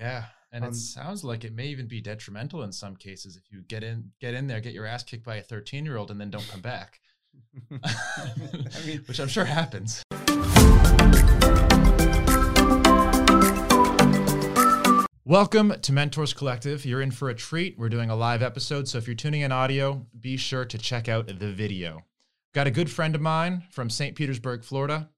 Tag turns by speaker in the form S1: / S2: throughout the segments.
S1: Yeah, and
S2: Um,
S1: it sounds like it may even be detrimental in some cases if you get in get in there, get your ass kicked by a 13 year old, and then don't come back,
S2: I mean,
S1: which I'm sure happens. Welcome to Mentors Collective. You're in for a treat. We're doing a live episode, so if you're tuning in audio, be sure to check out the video. Got a good friend of mine from St. Petersburg, Florida.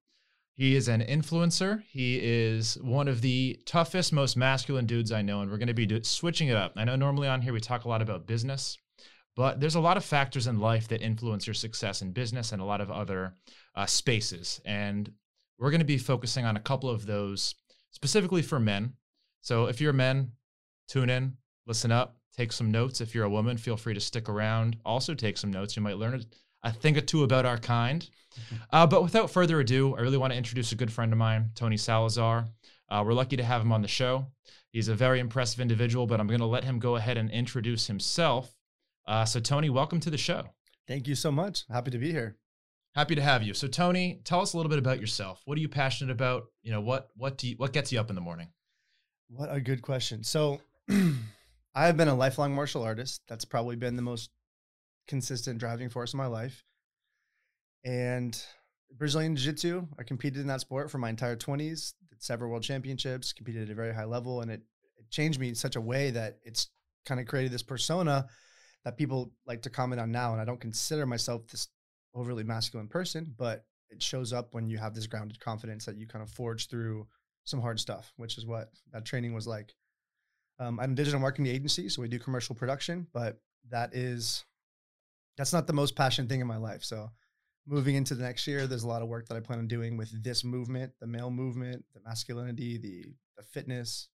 S1: He is an influencer. He is one of the toughest, most masculine dudes I know, and we're going to be do- switching it up. I know normally on here we talk a lot about business, but there's a lot of factors in life that influence your success in business and a lot of other uh, spaces. And we're going to be focusing on a couple of those specifically for men. So if you're a men, tune in, listen up, take some notes. If you're a woman, feel free to stick around. Also, take some notes. You might learn a thing or two about our kind. Uh, but without further ado, I really want to introduce a good friend of mine, Tony Salazar. Uh, we're lucky to have him on the show. He's a very impressive individual, but I'm going to let him go ahead and introduce himself. Uh, so, Tony, welcome to the show.
S2: Thank you so much. Happy to be here.
S1: Happy to have you. So, Tony, tell us a little bit about yourself. What are you passionate about? You know, what what do you, what gets you up in the morning?
S2: What a good question. So, I have been a lifelong martial artist. That's probably been the most consistent driving force in my life. And Brazilian Jiu Jitsu, I competed in that sport for my entire 20s, did several world championships, competed at a very high level, and it, it changed me in such a way that it's kind of created this persona that people like to comment on now. And I don't consider myself this overly masculine person, but it shows up when you have this grounded confidence that you kind of forge through some hard stuff, which is what that training was like. Um, I'm a digital marketing agency, so we do commercial production, but that is that's not the most passionate thing in my life. So moving into the next year, there's a lot of work that I plan on doing with this movement, the male movement, the masculinity, the the fitness.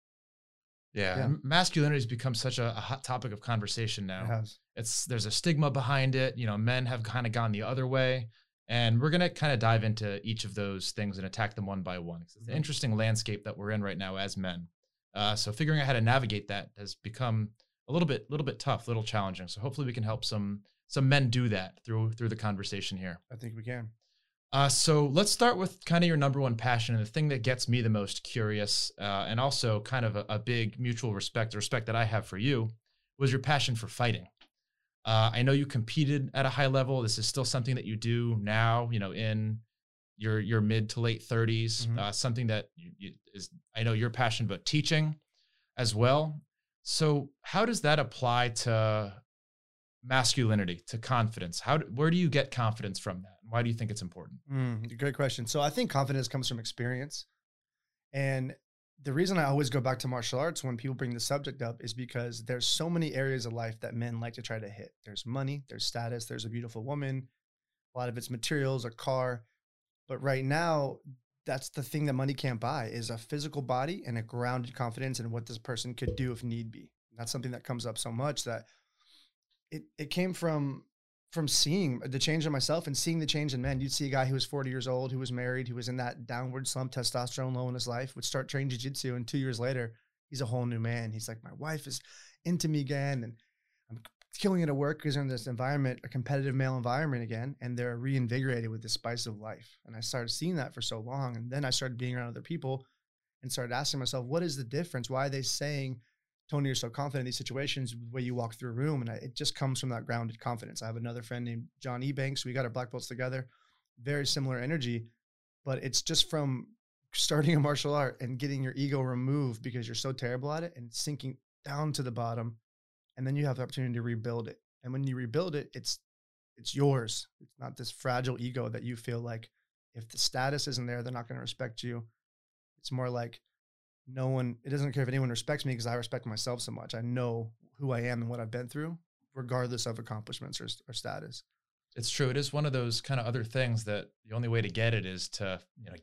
S1: Yeah,
S2: Yeah.
S1: masculinity has become such a, a hot topic of conversation
S2: It
S1: now.
S2: has.
S1: It's there's a stigma behind it. You know, men have kind of gone the other way, and we're gonna kind of dive into each of those things and attack them one by one. It's an
S2: Mhm.
S1: interesting landscape that we're in right now as men. Uh, so figuring out how to navigate that has become a little bit, a little bit tough, a little challenging. So hopefully we can help some some men do that through through the conversation here.
S2: I think we can.
S1: Uh, so let's start with kind of your number one passion and the thing that gets me the most curious, uh, and also kind of a, a big mutual respect, the respect that I have for you, was your passion for fighting. Uh, I know you competed at a high level. This is still something that you do now, you know, in your your mid to late 30s.
S2: Mhm.
S1: Uh, something that you, you, is I know you're passionate about teaching as well. So how does that apply to masculinity, to confidence? How do, where do you get confidence from that? And why do you think it's important?
S2: Mm, great question. So I think confidence comes from experience. And the reason I always go back to martial arts when people bring the subject up is because there's so many areas of life that men like to try to hit. There's money, there's status, there's a beautiful woman, a lot of it's materials, a car. But right now, that's the thing that money can't buy is a physical body and a grounded confidence in what this person could do if need be. That's something that comes up so much that it it came from from seeing the change in myself and seeing the change in men. You'd see a guy who was 40 years old, who was married, who was in that downward slump, testosterone low in his life, would start training jiu-jitsu, and two years later, he's a whole new man. He's like, my wife is into me again, and I'm killing it at work because they're in this environment, a competitive male environment again, and they're reinvigorated with the spice of life. And I started seeing that for so long, and then I started being around other people and started asking myself, what is the difference? Why are they saying Tony, you're so confident in these situations, the way you walk through a room, and I, it just comes from that grounded confidence. I have another friend named John Ebanks. We got our black belts together, very similar energy, but it's just from starting a martial art and getting your ego removed because you're so terrible at it and sinking down to the bottom, and then you have the opportunity to rebuild it. And when you rebuild it, it's it's yours. It's not this fragile ego that you feel like if the status isn't there, they're not going to respect you. It's more like no one it doesn't care if anyone respects me because i respect myself so much i know who i am and what i've been through regardless of accomplishments or, or status
S1: It's true. It is one of those kind of other things that the only way to get it is to you know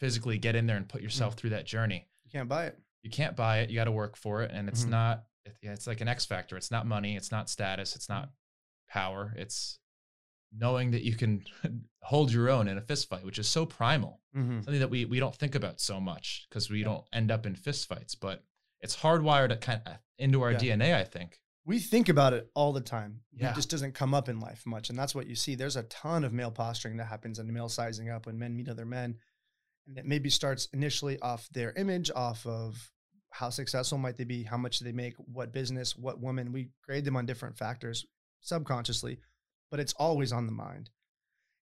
S1: physically get in there and put yourself through that journey.
S2: you can't buy it
S1: You can't buy it. You got to work for it, and it's
S2: Mhm.
S1: not. It, it's like an X factor. It's not money. It's not status. It's not power. It's knowing that you can hold your own in a fist fight, which is so primal.
S2: mm-hmm.
S1: Something that we we don't think about so much because we don't end up in fist fights, but it's hardwired kind of into our
S2: Yeah.
S1: DNA. I think.
S2: we think about it all the time
S1: Yeah.
S2: it just doesn't come up in life much and that's what you see there's a ton of male posturing that happens and male sizing up when men meet other men and it maybe starts initially off their image off of how successful might they be? How much do they make? What business? What woman? We grade them on different factors subconsciously, but it's always on the mind,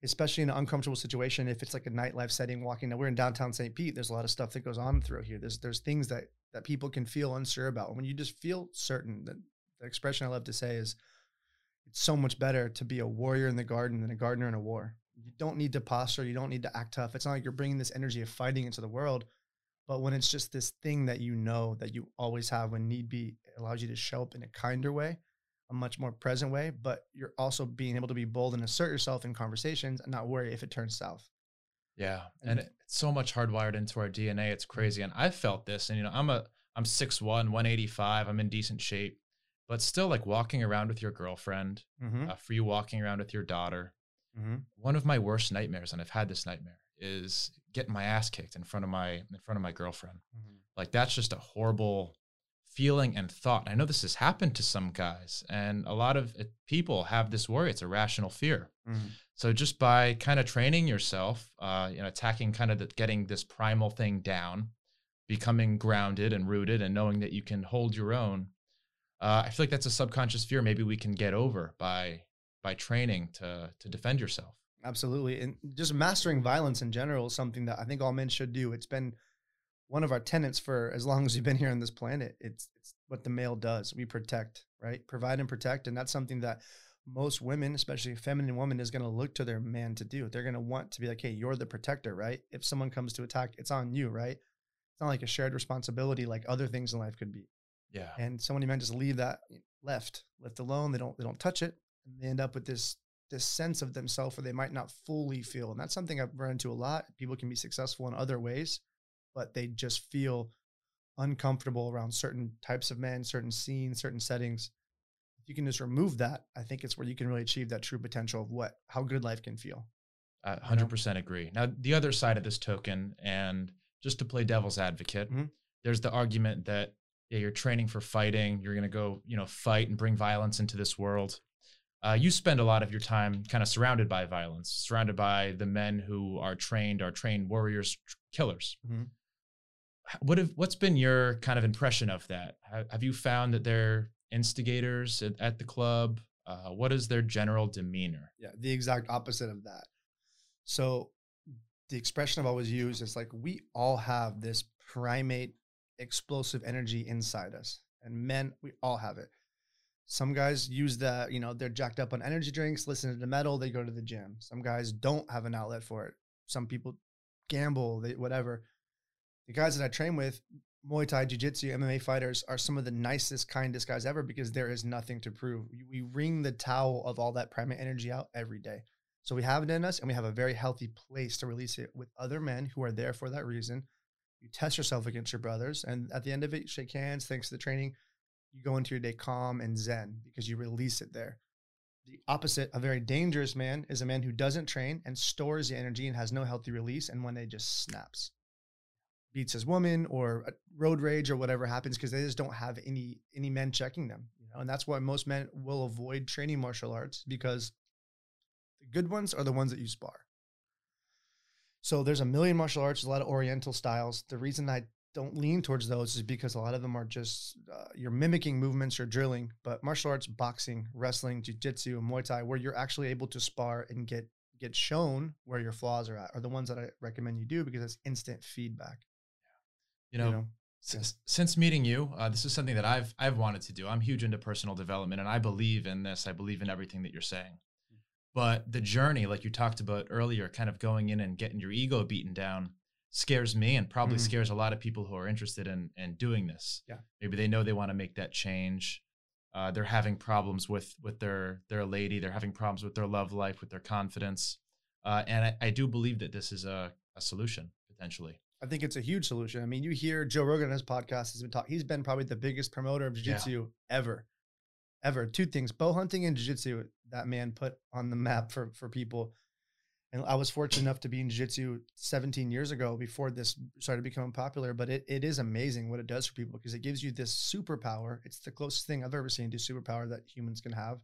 S2: especially in an uncomfortable situation. If it's like a nightlife setting, walking. Now we're in downtown St. Pete. There's a lot of stuff that goes on through here. There's there's things that that people can feel unsure about. When you just feel certain, that the expression I love to say is, it's so much better to be a warrior in the garden than a gardener in a war. You don't need to posture. You don't need to act tough. It's not like you're bringing this energy of fighting into the world but when it's just this thing that you know that you always have when need be, it allows you to show up in a kinder way, a much more present way, but you're also being able to be bold and assert yourself in conversations and not worry if it turns south.
S1: Yeah. And it's so much hardwired into our DNA. It's mm-hmm. crazy. And I've felt this. And you know, I'm a I'm 6'1, 185. I'm in decent shape. But still like walking around with your girlfriend, mm-hmm. uh, for you walking around with your daughter. Mm-hmm. One of my worst nightmares, and I've had this nightmare, is getting my ass kicked in front of my in front of my girlfriend. Mm-hmm. Like that's just a horrible feeling and thought. I know this has happened to some guys, and a lot of people have this worry. It's a rational fear. Mm-hmm. So just by kind of training yourself, uh, you know, attacking kind of the, getting this primal thing down, becoming grounded and rooted, and knowing that you can hold your own. Uh, I feel like that's a subconscious fear. Maybe we can get over by by training to to defend yourself.
S2: Absolutely. And just mastering violence in general is something that I think all men should do. It's been one of our tenants for as long as we've been here on this planet. It's it's what the male does. We protect, right? Provide and protect. And that's something that most women, especially a feminine woman, is going to look to their man to do. They're going to want to be like, hey, you're the protector, right? If someone comes to attack, it's on you, right? It's not like a shared responsibility like other things in life could be.
S1: Yeah.
S2: And so many men just leave that left, left alone. They don't they don't touch it. And they end up with this this sense of themselves where they might not fully feel. And that's something I've run into a lot. People can be successful in other ways, but they just feel uncomfortable around certain types of men, certain scenes, certain settings. If you can just remove that, I think it's where you can really achieve that true potential of what how good life can feel.
S1: I 100% you know? agree. Now, the other side of this token, and just to play devil's advocate, mm-hmm. there's the argument that yeah, you're training for fighting. You're going to go, you know, fight and bring violence into this world uh, you spend a lot of your time kind of surrounded by violence, surrounded by the men who are trained, are trained warriors, killers. Mm-hmm. What have what's been your kind of impression of that? Have you found that they're instigators at, at the club? Uh, what is their general demeanor?
S2: Yeah, the exact opposite of that. So the expression I've always used is like we all have this primate explosive energy inside us, and men, we all have it. Some guys use that, you know, they're jacked up on energy drinks, listen to metal, they go to the gym. Some guys don't have an outlet for it. Some people gamble, they whatever. The guys that I train with, Muay Thai, Jiu Jitsu, MMA fighters are some of the nicest, kindest guys ever because there is nothing to prove. We wring the towel of all that primate energy out every day. So we have it in us and we have a very healthy place to release it with other men who are there for that reason. You test yourself against your brothers and at the end of it, shake hands, thanks to the training you go into your day calm and zen because you release it there. The opposite, a very dangerous man, is a man who doesn't train and stores the energy and has no healthy release. And one day just snaps, beats his woman or road rage or whatever happens because they just don't have any any men checking them. You know, and that's why most men will avoid training martial arts because the good ones are the ones that you spar. So there's a million martial arts, a lot of Oriental styles. The reason I don't lean towards those is because a lot of them are just uh, you're mimicking movements or drilling. But martial arts, boxing, wrestling, jiu-jitsu, and Muay Thai, where you're actually able to spar and get get shown where your flaws are at, are the ones that I recommend you do because it's instant feedback.
S1: You know, you know? Since, since meeting you, uh, this is something that I've I've wanted to do. I'm huge into personal development, and I believe in this. I believe in everything that you're saying. Hmm. But the journey, like you talked about earlier, kind of going in and getting your ego beaten down, scares me and probably mm-hmm. scares a lot of people who are interested in in doing this.
S2: Yeah.
S1: Maybe they know they want to make that change. Uh, they're having problems with with their their lady. They're having problems with their love life, with their confidence. Uh, and I, I, do believe that this is a, a solution potentially.
S2: I think it's a huge solution. I mean, you hear Joe Rogan on his podcast has been talking. He's been probably the biggest promoter of jiu-jitsu yeah. ever, ever. Two things: bow hunting and jiu-jitsu. That man put on the map for for people and I was fortunate enough to be in jiu-jitsu 17 years ago before this started becoming popular. But it, it is amazing what it does for people because it gives you this superpower. It's the closest thing I've ever seen to superpower that humans can have,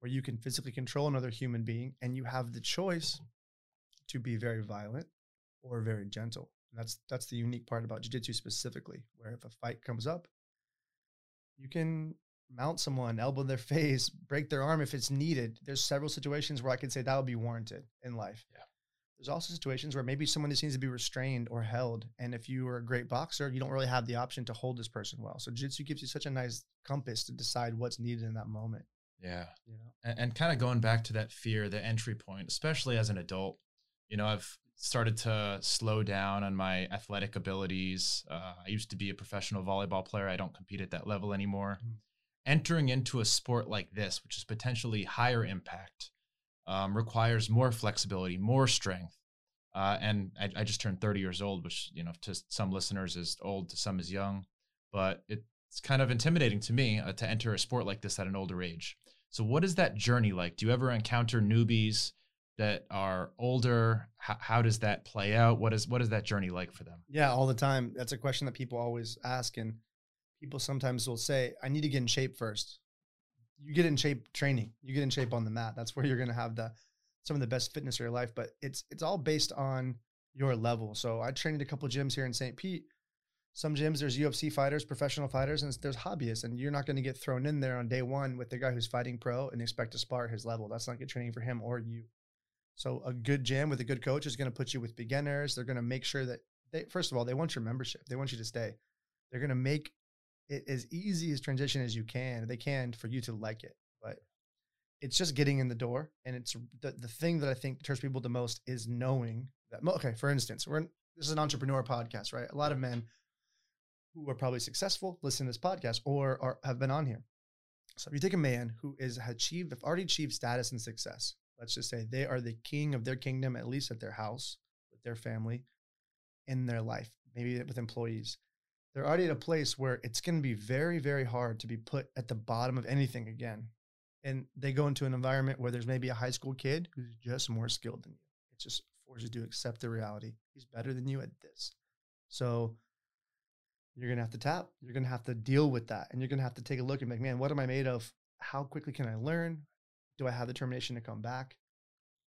S2: where you can physically control another human being and you have the choice to be very violent or very gentle. And that's that's the unique part about jiu-jitsu specifically, where if a fight comes up, you can mount someone, elbow their face, break their arm if it's needed. There's several situations where I could say that would be warranted in life.
S1: Yeah.
S2: There's also situations where maybe someone just needs to be restrained or held. And if you are a great boxer, you don't really have the option to hold this person well. So jiu-jitsu gives you such a nice compass to decide what's needed in that moment.
S1: Yeah.
S2: You know?
S1: And, and kind of going back to that fear, the entry point, especially as an adult, you know, I've started to slow down on my athletic abilities. Uh, I used to be a professional volleyball player. I don't compete at that level anymore.
S2: Mm.
S1: Entering into a sport like this, which is potentially higher impact, um, requires more flexibility, more strength. Uh, and I, I, just turned 30 years old, which, you know, to some listeners is old, to some is young. But it's kind of intimidating to me uh, to enter a sport like this at an older age. So, what is that journey like? Do you ever encounter newbies that are older? How, how does that play out? What is what is that journey like for them?
S2: Yeah, all the time. That's a question that people always ask, and people sometimes will say, "I need to get in shape first. You get in shape training. You get in shape on the mat. That's where you're going to have the some of the best fitness of your life. But it's it's all based on your level. So I trained a couple gyms here in St. Pete some gyms there's UFC fighters, professional fighters, and there's hobbyists, and you're not going to get thrown in there on day one with the guy who's fighting pro and expect to spar his level. That's not good training for him or you. So a good gym with a good coach is going to put you with beginners. They're going to make sure that they first of all they want your membership. They want you to stay. They're going to make it as easy as transition as you can. They can for you to like it, but it's just getting in the door. And it's the the thing that I think deters people the most is knowing that. Okay, for instance, we're in, this is an entrepreneur podcast, right? A lot of men who are probably successful listen to this podcast or are, have been on here. So if you take a man who is achieved, have already achieved status and success, let's just say they are the king of their kingdom, at least at their house, with their family, in their life, maybe with employees. They're already at a place where it's going to be very, very hard to be put at the bottom of anything again. And they go into an environment where there's maybe a high school kid who's just more skilled than you. It just forces you to accept the reality. He's better than you at this. So you're gonna have to tap. You're gonna have to deal with that, and you're gonna have to take a look and be like, man, what am I made of? How quickly can I learn? Do I have the determination to come back?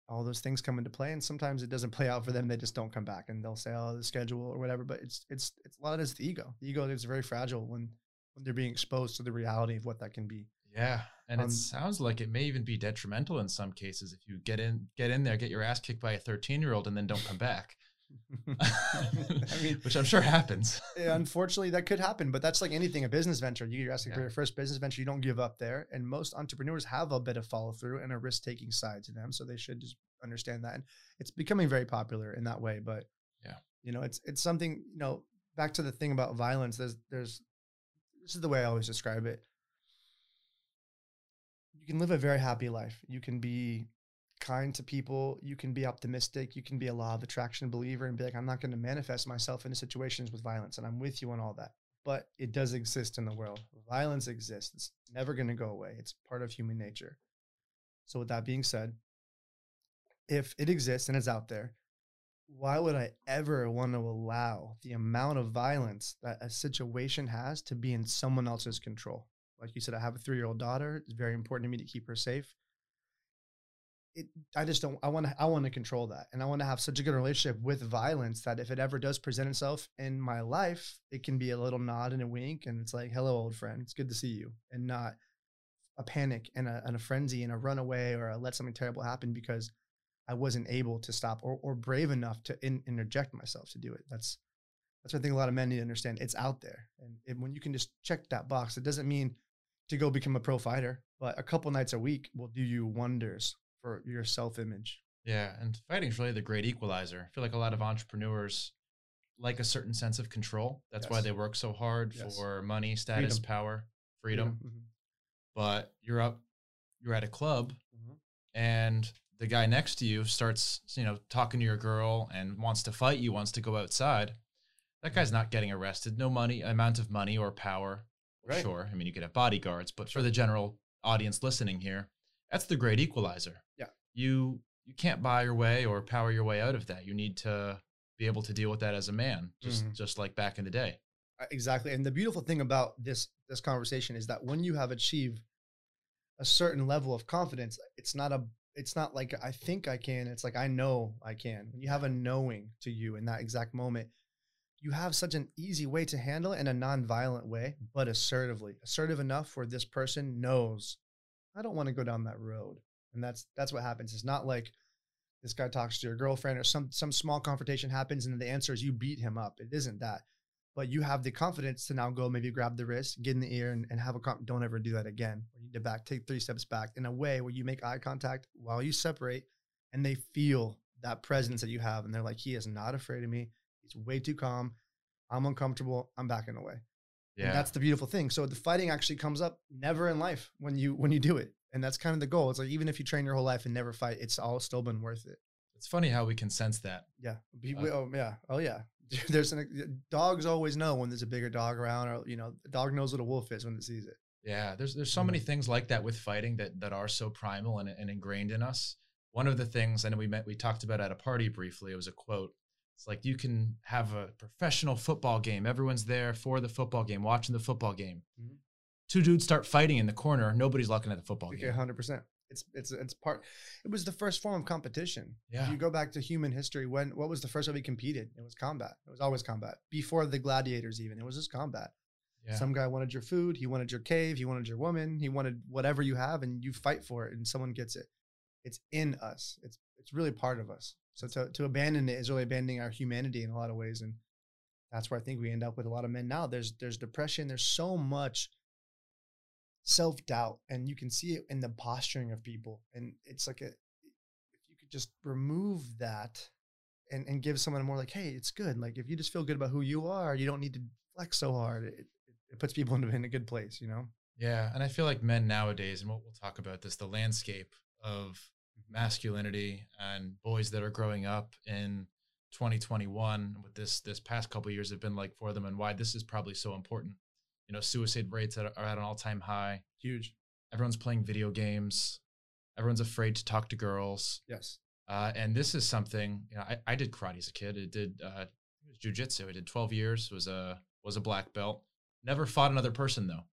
S2: All those things come into play, and sometimes it doesn't play out for them. They just don't come back, and they'll say, "Oh, the schedule or whatever." But it's it's it's a lot of it's the ego. The ego is very fragile when when they're being exposed to the reality of what that can be.
S1: Yeah, and um, it sounds like it may even be detrimental in some cases if you get in get in there, get your ass kicked by a 13 year old, and then don't come back. I mean, which I'm sure happens.
S2: unfortunately, that could happen, but that's like anything a business venture. You're asking yeah. for your first business venture, you don't give up there. And most entrepreneurs have a bit of follow through and a risk taking side to them. So they should just understand that. And it's becoming very popular in that way. But
S1: yeah,
S2: you know, it's it's something, you know, back to the thing about violence, there's there's this is the way I always describe it. You can live a very happy life. You can be kind to people. You can be optimistic. You can be a law of attraction believer and be like, I'm not going to manifest myself into situations with violence. And I'm with you on all that. But it does exist in the world. Violence exists. It's never going to go away. It's part of human nature. So, with that being said, if it exists and it's out there, why would I ever want to allow the amount of violence that a situation has to be in someone else's control? Like you said, I have a three year old daughter. It's very important to me to keep her safe it, I just don't. I want to. I want to control that, and I want to have such a good relationship with violence that if it ever does present itself in my life, it can be a little nod and a wink, and it's like, "Hello, old friend. It's good to see you," and not a panic and a, and a frenzy and a runaway or a let something terrible happen because I wasn't able to stop or, or brave enough to in, interject myself to do it. That's that's what I think a lot of men need to understand. It's out there, and it, when you can just check that box, it doesn't mean to go become a pro fighter, but a couple nights a week will do you wonders for your self image.
S1: Yeah, and fighting is really the great equalizer. I feel like a lot of entrepreneurs like a certain sense of control. That's yes. why they work so hard yes. for money, status, freedom. power, freedom. Mm-hmm. But you're up, you're at a club, mm-hmm. and the guy next to you starts, you know, talking to your girl and wants to fight you, wants to go outside. That guy's not getting arrested. No money, amount of money or power. Right. Sure. I mean, you could have bodyguards, but for the general audience listening here, that's the great equalizer.
S2: Yeah.
S1: You you can't buy your way or power your way out of that. You need to be able to deal with that as a man, just mm-hmm. just like back in the day.
S2: Uh, exactly. And the beautiful thing about this this conversation is that when you have achieved a certain level of confidence, it's not a it's not like I think I can, it's like I know I can. When you have a knowing to you in that exact moment, you have such an easy way to handle it in a non-violent way, but assertively. Assertive enough where this person knows I don't want to go down that road. And that's that's what happens. It's not like this guy talks to your girlfriend or some some small confrontation happens and the answer is you beat him up. It isn't that. But you have the confidence to now go maybe grab the wrist, get in the ear, and, and have a comp- don't ever do that again. You need to back, take three steps back in a way where you make eye contact while you separate and they feel that presence that you have. And they're like, he is not afraid of me. He's way too calm. I'm uncomfortable. I'm backing away. Yeah. And that's the beautiful thing. So the fighting actually comes up never in life when you when you do it. And that's kind of the goal. It's like even if you train your whole life and never fight, it's all still been worth it.
S1: It's funny how we can sense that.
S2: Yeah. uh, oh yeah. Oh yeah. There's an dogs always know when there's a bigger dog around, or you know, the dog knows what a wolf is when it sees it.
S1: Yeah. There's there's so mm-hmm. many things like that with fighting that that are so primal and, and ingrained in us. One of the things I know we met we talked about at a party briefly. It was a quote it's like you can have a professional football game. Everyone's there for the football game, watching the football game. Mm-hmm. Two dudes start fighting in the corner. Nobody's looking at the football
S2: okay,
S1: game.
S2: Hundred percent. It's it's it's part. It was the first form of competition.
S1: Yeah.
S2: If you go back to human history, when what was the first time we competed? It was combat. It was always combat. Before the gladiators, even it was just combat. Yeah. Some guy wanted your food. He wanted your cave. He wanted your woman. He wanted whatever you have, and you fight for it, and someone gets it. It's in us. It's it's really part of us. So to, to abandon it is really abandoning our humanity in a lot of ways. And that's where I think we end up with a lot of men now. There's there's depression, there's so much self-doubt, and you can see it in the posturing of people. And it's like a if you could just remove that and, and give someone more like, hey, it's good. Like if you just feel good about who you are, you don't need to flex so hard. It, it puts people in, in a good place, you know?
S1: Yeah. And I feel like men nowadays, and we'll, we'll talk about this, the landscape of masculinity and boys that are growing up in 2021 with this this past couple years have been like for them and why this is probably so important. You know suicide rates are at an all-time high.
S2: Huge.
S1: Everyone's playing video games. Everyone's afraid to talk to girls.
S2: Yes.
S1: Uh, and this is something you know I, I did karate as a kid. It did uh, it was jiu-jitsu. I did 12 years was a was a black belt. Never fought another person though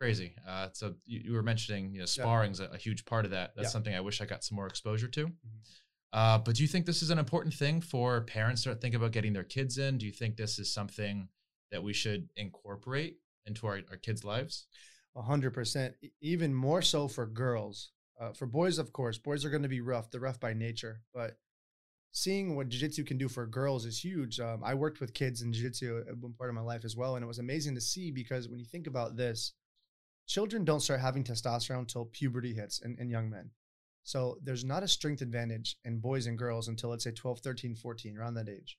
S1: crazy. Uh, so you, you, were mentioning, you know, sparring's a, a, huge part of that. That's yeah. something I wish I got some more exposure to. Mm-hmm. Uh, but do you think this is an important thing for parents to think about getting their kids in? Do you think this is something that we should incorporate into our, our kids' lives?
S2: A hundred percent. Even more so for girls. Uh, for boys, of course, boys are going to be rough. They're rough by nature, but seeing what jiu-jitsu can do for girls is huge. Um, I worked with kids in jiu-jitsu at one part of my life as well, and it was amazing to see because when you think about this, children don't start having testosterone until puberty hits in, in young men. So there's not a strength advantage in boys and girls until let's say 12, 13, 14, around that age.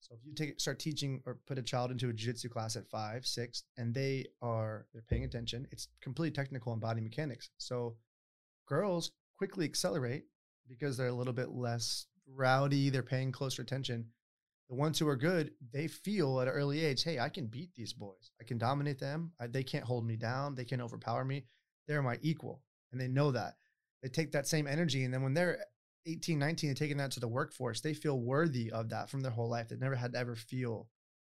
S2: So if you take start teaching or put a child into a jiu-jitsu class at five, six, and they are they're paying attention, it's completely technical and body mechanics. So girls quickly accelerate because they're a little bit less rowdy, they're paying closer attention the ones who are good, they feel at an early age, hey, I can beat these boys. I can dominate them. I, they can't hold me down. They can't overpower me. They're my equal. And they know that. They take that same energy. And then when they're 18, 19 and taking that to the workforce, they feel worthy of that from their whole life. They never had to ever feel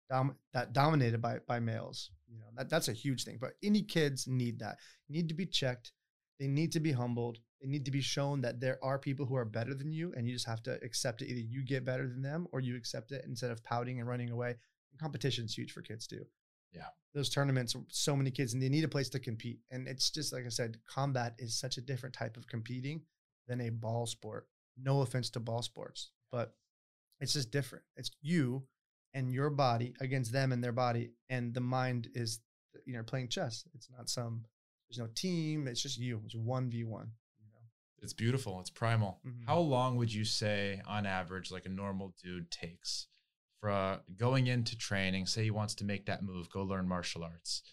S2: dom- that dominated by, by males. You know, that, that's a huge thing. But any kids need that. need to be checked. They need to be humbled. They need to be shown that there are people who are better than you, and you just have to accept it. Either you get better than them, or you accept it instead of pouting and running away. Competition is huge for kids too.
S1: Yeah,
S2: those tournaments, so many kids, and they need a place to compete. And it's just like I said, combat is such a different type of competing than a ball sport. No offense to ball sports, but it's just different. It's you and your body against them and their body, and the mind is you know playing chess. It's not some there's no team. It's just you. It's one v one.
S1: It's beautiful. It's primal. Mm-hmm. How long would you say, on average, like a normal dude takes for going into training? Say he wants to make that move, go learn martial arts,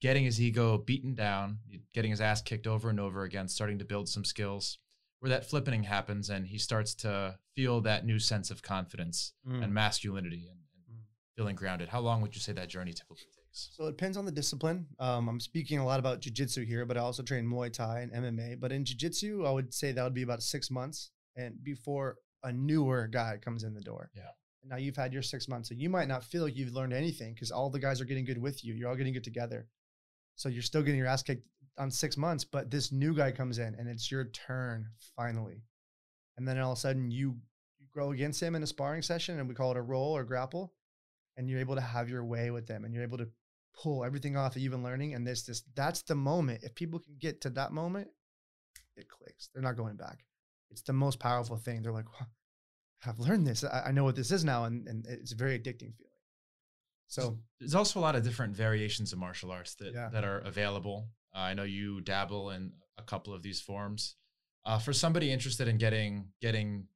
S1: getting his ego beaten down, getting his ass kicked over and over again, starting to build some skills. Where that flippening happens, and he starts to feel that new sense of confidence mm. and masculinity and, and mm. feeling grounded. How long would you say that journey typically
S2: so it depends on the discipline. Um, I'm speaking a lot about jujitsu here, but I also train Muay Thai and MMA. But in jujitsu, I would say that would be about six months, and before a newer guy comes in the door.
S1: Yeah.
S2: Now you've had your six months, so you might not feel like you've learned anything because all the guys are getting good with you. You're all getting good together, so you're still getting your ass kicked on six months. But this new guy comes in, and it's your turn finally, and then all of a sudden you you grow against him in a sparring session, and we call it a roll or grapple and you're able to have your way with them and you're able to pull everything off that you've been learning and this this that's the moment if people can get to that moment it clicks they're not going back. It's the most powerful thing they're like i've learned this I, I, know what this is now and, and it's a very addicting feeling. So
S1: there's also a lot of different variations of martial arts that, yeah. that are available. Uh, i know you dabble in a couple of these forms. Uh, for somebody interested in getting getting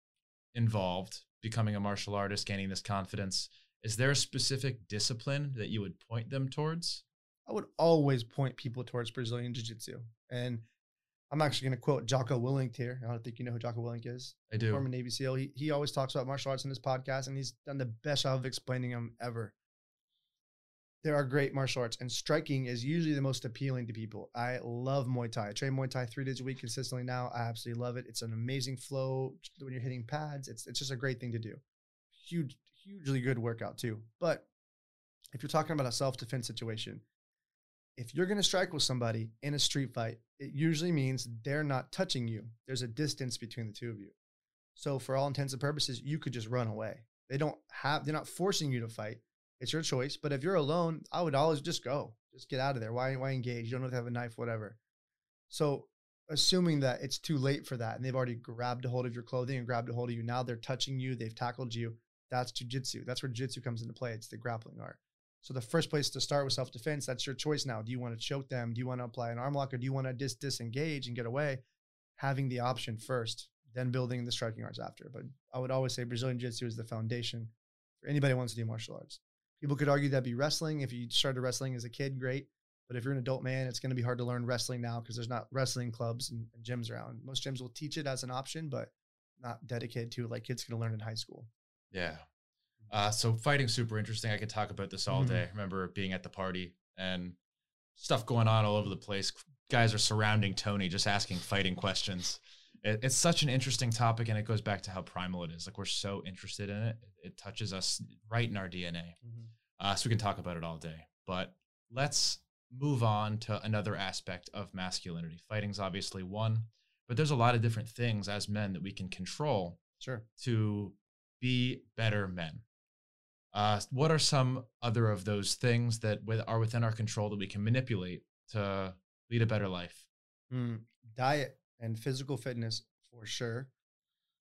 S1: involved becoming a martial artist gaining this confidence is there a specific discipline that you would point them towards?
S2: I would always point people towards Brazilian Jiu Jitsu. And I'm actually going to quote Jocko Willink here. I don't think you know who Jocko Willink is.
S1: I do.
S2: Former Navy SEAL. He, he always talks about martial arts in his podcast, and he's done the best job of explaining them ever. There are great martial arts, and striking is usually the most appealing to people. I love Muay Thai. I train Muay Thai three days a week consistently now. I absolutely love it. It's an amazing flow when you're hitting pads. It's, it's just a great thing to do. Huge, hugely good workout too. But if you're talking about a self defense situation, if you're going to strike with somebody in a street fight, it usually means they're not touching you. There's a distance between the two of you. So for all intents and purposes, you could just run away. They don't have they're not forcing you to fight. It's your choice. But if you're alone, I would always just go. Just get out of there. Why why engage? You don't have to have a knife, whatever. So assuming that it's too late for that and they've already grabbed a hold of your clothing and grabbed a hold of you, now they're touching you, they've tackled you. That's jujitsu. That's where jujitsu comes into play. It's the grappling art. So the first place to start with self-defense, that's your choice now. Do you want to choke them? Do you want to apply an arm lock or do you want to dis- disengage and get away? Having the option first, then building the striking arts after. But I would always say Brazilian Jiu-Jitsu is the foundation for anybody who wants to do martial arts. People could argue that'd be wrestling. If you started wrestling as a kid, great. But if you're an adult man, it's going to be hard to learn wrestling now because there's not wrestling clubs and, and gyms around. Most gyms will teach it as an option, but not dedicated to it like kids can learn in high school.
S1: Yeah. Uh, so fighting super interesting. I could talk about this all mm-hmm. day. I remember being at the party and stuff going on all over the place. Guys are surrounding Tony, just asking fighting questions. It, it's such an interesting topic, and it goes back to how primal it is. Like we're so interested in it, it touches us right in our DNA. Mm-hmm. Uh, so we can talk about it all day. But let's move on to another aspect of masculinity. Fighting's obviously one, but there's a lot of different things as men that we can control
S2: sure.
S1: to be better men. Uh, what are some other of those things that with, are within our control that we can manipulate to lead a better life?
S2: Mm, diet and physical fitness for sure.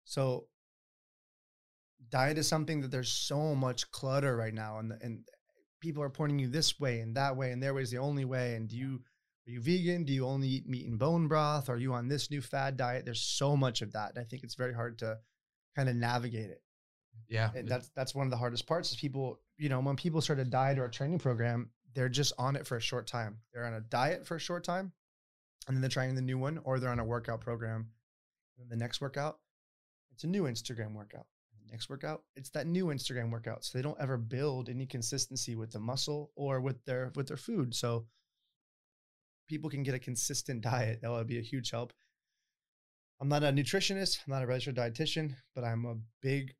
S2: So, diet is something that there's so much clutter right now, and and people are pointing you this way and that way, and their way is the only way. And do you are you vegan? Do you only eat meat and bone broth? Are you on this new fad diet? There's so much of that, and I think it's very hard to kind of navigate it.
S1: Yeah.
S2: And that's that's one of the hardest parts is people, you know, when people start a diet or a training program, they're just on it for a short time. They're on a diet for a short time and then they're trying the new one, or they're on a workout program. And the next workout, it's a new Instagram workout. The next workout, it's that new Instagram workout. So they don't ever build any consistency with the muscle or with their with their food. So people can get a consistent diet. That would be a huge help. I'm not a nutritionist, I'm not a registered dietitian, but I'm a big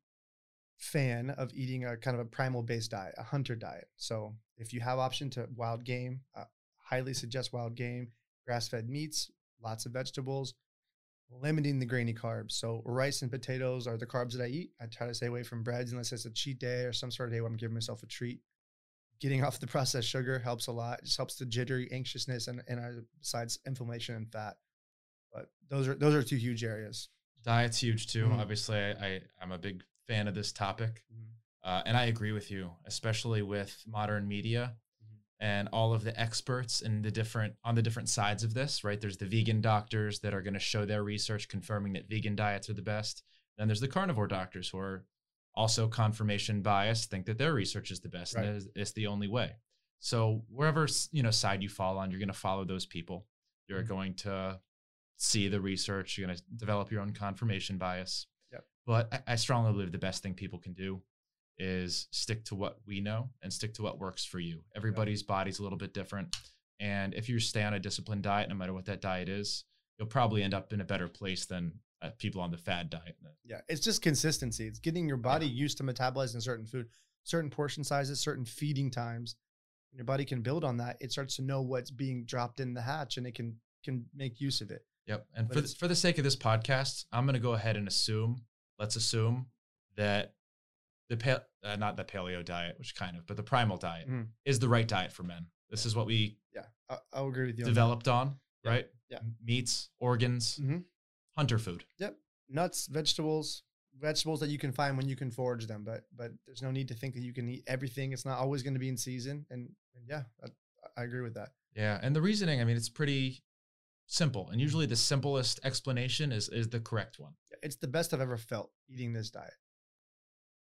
S2: fan of eating a kind of a primal based diet, a hunter diet. So if you have option to wild game, uh, highly suggest wild game, grass fed meats, lots of vegetables, limiting the grainy carbs. So rice and potatoes are the carbs that I eat. I try to stay away from breads unless it's a cheat day or some sort of day where I'm giving myself a treat. Getting off the processed sugar helps a lot. It just helps the jittery anxiousness and, and uh, besides inflammation and fat. But those are those are two huge areas.
S1: Diet's huge too. Mm-hmm. Obviously, I, I I'm a big fan of this topic. Mm-hmm. Uh, and I agree with you, especially with modern media mm-hmm. and all of the experts and the different on the different sides of this, right? There's the vegan doctors that are going to show their research confirming that vegan diets are the best. Then there's the carnivore doctors who are also confirmation bias, think that their research is the best right. and it's, it's the only way. So wherever you know side you fall on, you're going to follow those people. You're mm-hmm. going to see the research. You're going to develop your own confirmation bias. But I, I strongly believe the best thing people can do is stick to what we know and stick to what works for you. Everybody's body's a little bit different. And if you stay on a disciplined diet, no matter what that diet is, you'll probably end up in a better place than uh, people on the fad diet.
S2: Yeah, it's just consistency. It's getting your body yeah. used to metabolizing certain food, certain portion sizes, certain feeding times. Your body can build on that. It starts to know what's being dropped in the hatch, and it can can make use of it.
S1: Yep. And but for the, for the sake of this podcast, I'm going to go ahead and assume let's assume that the pa- uh, not the paleo diet, which kind of, but the primal diet
S2: Mhm.
S1: is the right diet for men. This is what we
S2: Yeah, I, I'll agree with you.
S1: developed on,
S2: Yeah,
S1: right?
S2: yeah.
S1: Meats, organs,
S2: Mhm.
S1: hunter food.
S2: Yep, nuts, vegetables, vegetables that you can find when you can forage them. But but there's no need to think that you can eat everything. It's not always going to be in season. And, and yeah, I, I agree with that.
S1: Yeah, and the reasoning, I mean, it's pretty simple, and usually the simplest explanation is is the correct one.
S2: It's the best I've ever felt eating this diet.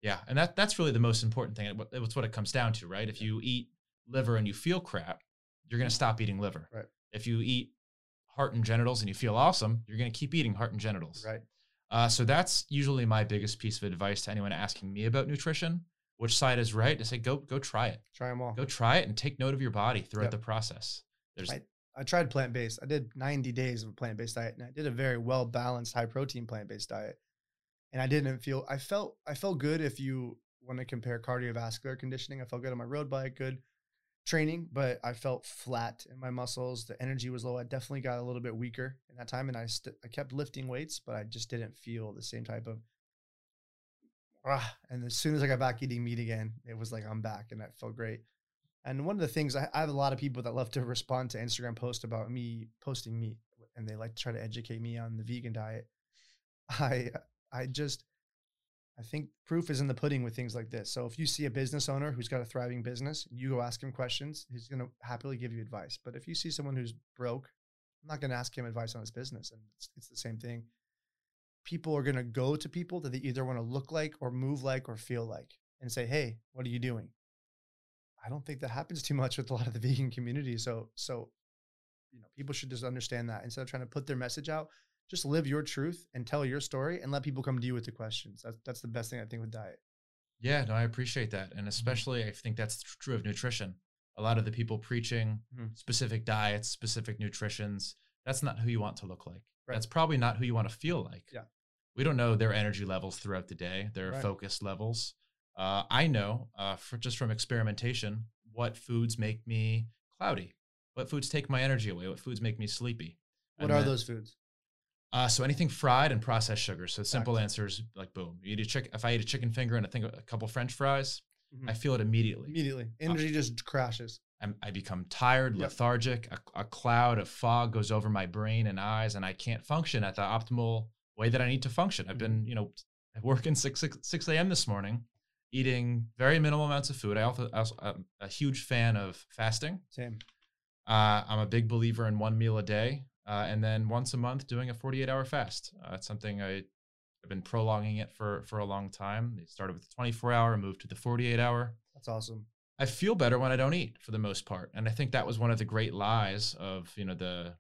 S1: Yeah, and that that's really the most important thing. It's what it comes down to, right? If you eat liver and you feel crap, you're going to stop eating liver.
S2: Right.
S1: If you eat heart and genitals and you feel awesome, you're going to keep eating heart and genitals.
S2: Right.
S1: Uh, so that's usually my biggest piece of advice to anyone asking me about nutrition. Which side is right? To say go go try it.
S2: Try them all.
S1: Go try it and take note of your body throughout
S2: Yep.
S1: the process. There's
S2: Right. I tried plant based. I did 90 days of a plant based diet, and I did a very well balanced, high protein plant based diet. And I didn't feel. I felt. I felt good if you want to compare cardiovascular conditioning. I felt good on my road bike, good training, but I felt flat in my muscles. The energy was low. I definitely got a little bit weaker in that time, and I st- I kept lifting weights, but I just didn't feel the same type of. Ah, and as soon as I got back eating meat again, it was like I'm back, and that felt great. And one of the things I, I have a lot of people that love to respond to Instagram posts about me posting meat, and they like to try to educate me on the vegan diet. I I just I think proof is in the pudding with things like this. So if you see a business owner who's got a thriving business, you go ask him questions, he's going to happily give you advice. But if you see someone who's broke, I'm not going to ask him advice on his business. And it's, it's the same thing. People are going to go to people that they either want to look like or move like or feel like and say, "Hey, what are you doing?" I don't think that happens too much with a lot of the vegan community. So so you know, people should just understand that instead of trying to put their message out, just live your truth and tell your story and let people come to you with the questions. That's that's the best thing I think with diet.
S1: Yeah, no, I appreciate that. And especially I think that's true of nutrition. A lot of the people preaching
S2: Mhm.
S1: specific diets, specific nutritions, that's not who you want to look like.
S2: Right.
S1: That's probably not who you want to feel like.
S2: Yeah.
S1: We don't know their energy levels throughout the day, their
S2: Right.
S1: focus levels. Uh, I know uh, for, just from experimentation what foods make me cloudy, what foods take my energy away, what foods make me sleepy.
S2: What
S1: And
S2: are
S1: then-
S2: those foods?
S1: Uh, so anything fried and processed sugar. So simple
S2: Facts.
S1: answers like boom. You eat a chick. If I eat a chicken finger and I think a couple French fries,
S2: Mhm.
S1: I feel it immediately.
S2: Immediately, energy just crashes.
S1: I'm, I become tired,
S2: Yep.
S1: lethargic. A, a cloud of fog goes over my brain and eyes, and I can't function at the optimal way that I need to function. I've been, you know, working six six, 6 a.m. this morning, eating very minimal amounts of food. I also, also I'm a huge fan of fasting.
S2: Same.
S1: Uh, I'm a big believer in one meal a day, uh, and then once a month doing a 48 hour fast. Uh, it's something I, I've been prolonging it for for a long time. It started with the 24 hour, moved to the 48 hour.
S2: That's awesome.
S1: I feel better when I don't eat for the most part, and I think that was one of the great lies of you know the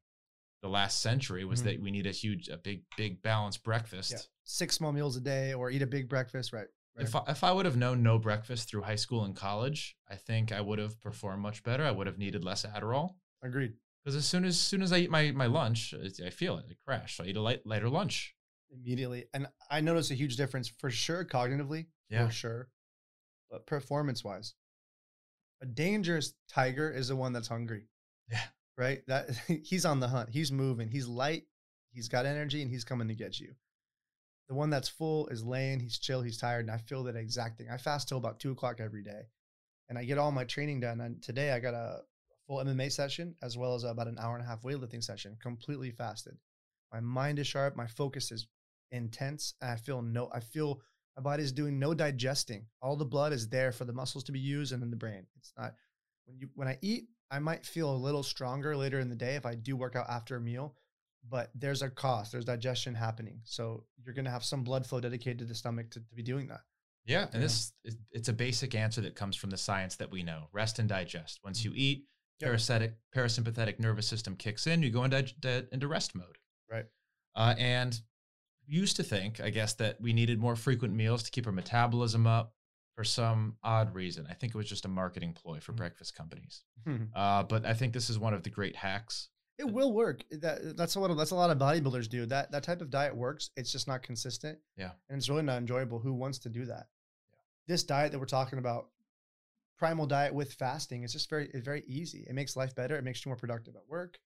S1: the last century was
S2: Mhm.
S1: that we need a huge, a big, big balanced breakfast.
S2: Yeah. Six small meals a day or eat a big breakfast. Right. Right.
S1: If I, if I would have known no breakfast through high school and college, I think I would have performed much better. I would have needed less Adderall.
S2: Agreed.
S1: Because as soon as soon as I eat my my lunch, I feel it. I crash. So I eat a light, lighter lunch.
S2: Immediately. And I notice a huge difference for sure cognitively.
S1: Yeah.
S2: For sure. But performance wise, a dangerous tiger is the one that's hungry.
S1: Yeah.
S2: Right? That he's on the hunt. He's moving. He's light. He's got energy and he's coming to get you. The one that's full is laying, he's chill, he's tired. And I feel that exact thing. I fast till about two o'clock every day. And I get all my training done. And today I got a full MMA session as well as about an hour and a half weightlifting session, completely fasted. My mind is sharp, my focus is intense, and I feel no, I feel my body is doing no digesting. All the blood is there for the muscles to be used and in the brain. It's not when you when I eat, I might feel a little stronger later in the day if I do work out after a meal, but there's a cost, there's digestion happening. So you're gonna have some blood flow dedicated to the stomach to, to be doing that.
S1: Yeah, and
S2: Yeah.
S1: this is- it's a basic answer that comes from the science that we know: rest and digest. Once you eat,
S2: Yep.
S1: parasitic parasympathetic nervous system kicks in. You go into into rest mode.
S2: Right.
S1: Uh, and used to think, I guess, that we needed more frequent meals to keep our metabolism up for some odd reason. I think it was just a marketing ploy for
S2: Mhm.
S1: breakfast companies. Uh, but I think this is one of the great hacks.
S2: It will work. That that's a lot of that's a lot of bodybuilders do. That that type of diet works. It's just not consistent.
S1: Yeah.
S2: And it's really not enjoyable. Who wants to do that? This diet that we're talking about, primal diet with fasting, is just very it's very easy. It makes life better. It makes you more productive at work.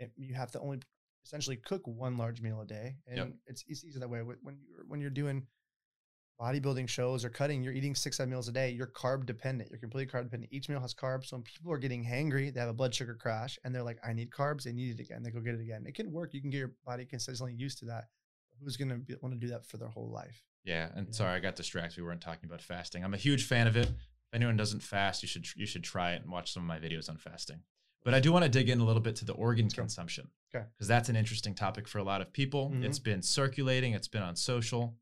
S2: It, you have to only essentially cook one large meal a day, and
S1: Yep.
S2: it's it's easy that way. When you're when you're doing bodybuilding shows or cutting, you're eating six, seven meals a day. You're carb dependent. You're completely carb dependent. Each meal has carbs. So when people are getting hangry, they have a blood sugar crash and they're like, I need carbs. They need it again. They go get it again. It can work. You can get your body consistently used to that. Who's going to want to do that for their whole life?
S1: Yeah, and sorry, I got distracted. We weren't talking about fasting. I'm a huge fan of it. If anyone doesn't fast, you should you should try it and watch some of my videos on fasting. But I do want to dig in a little bit to the organ
S2: go.
S1: consumption. Because that's an interesting topic for a lot of people.
S2: Mhm.
S1: It's been circulating, it's been on social.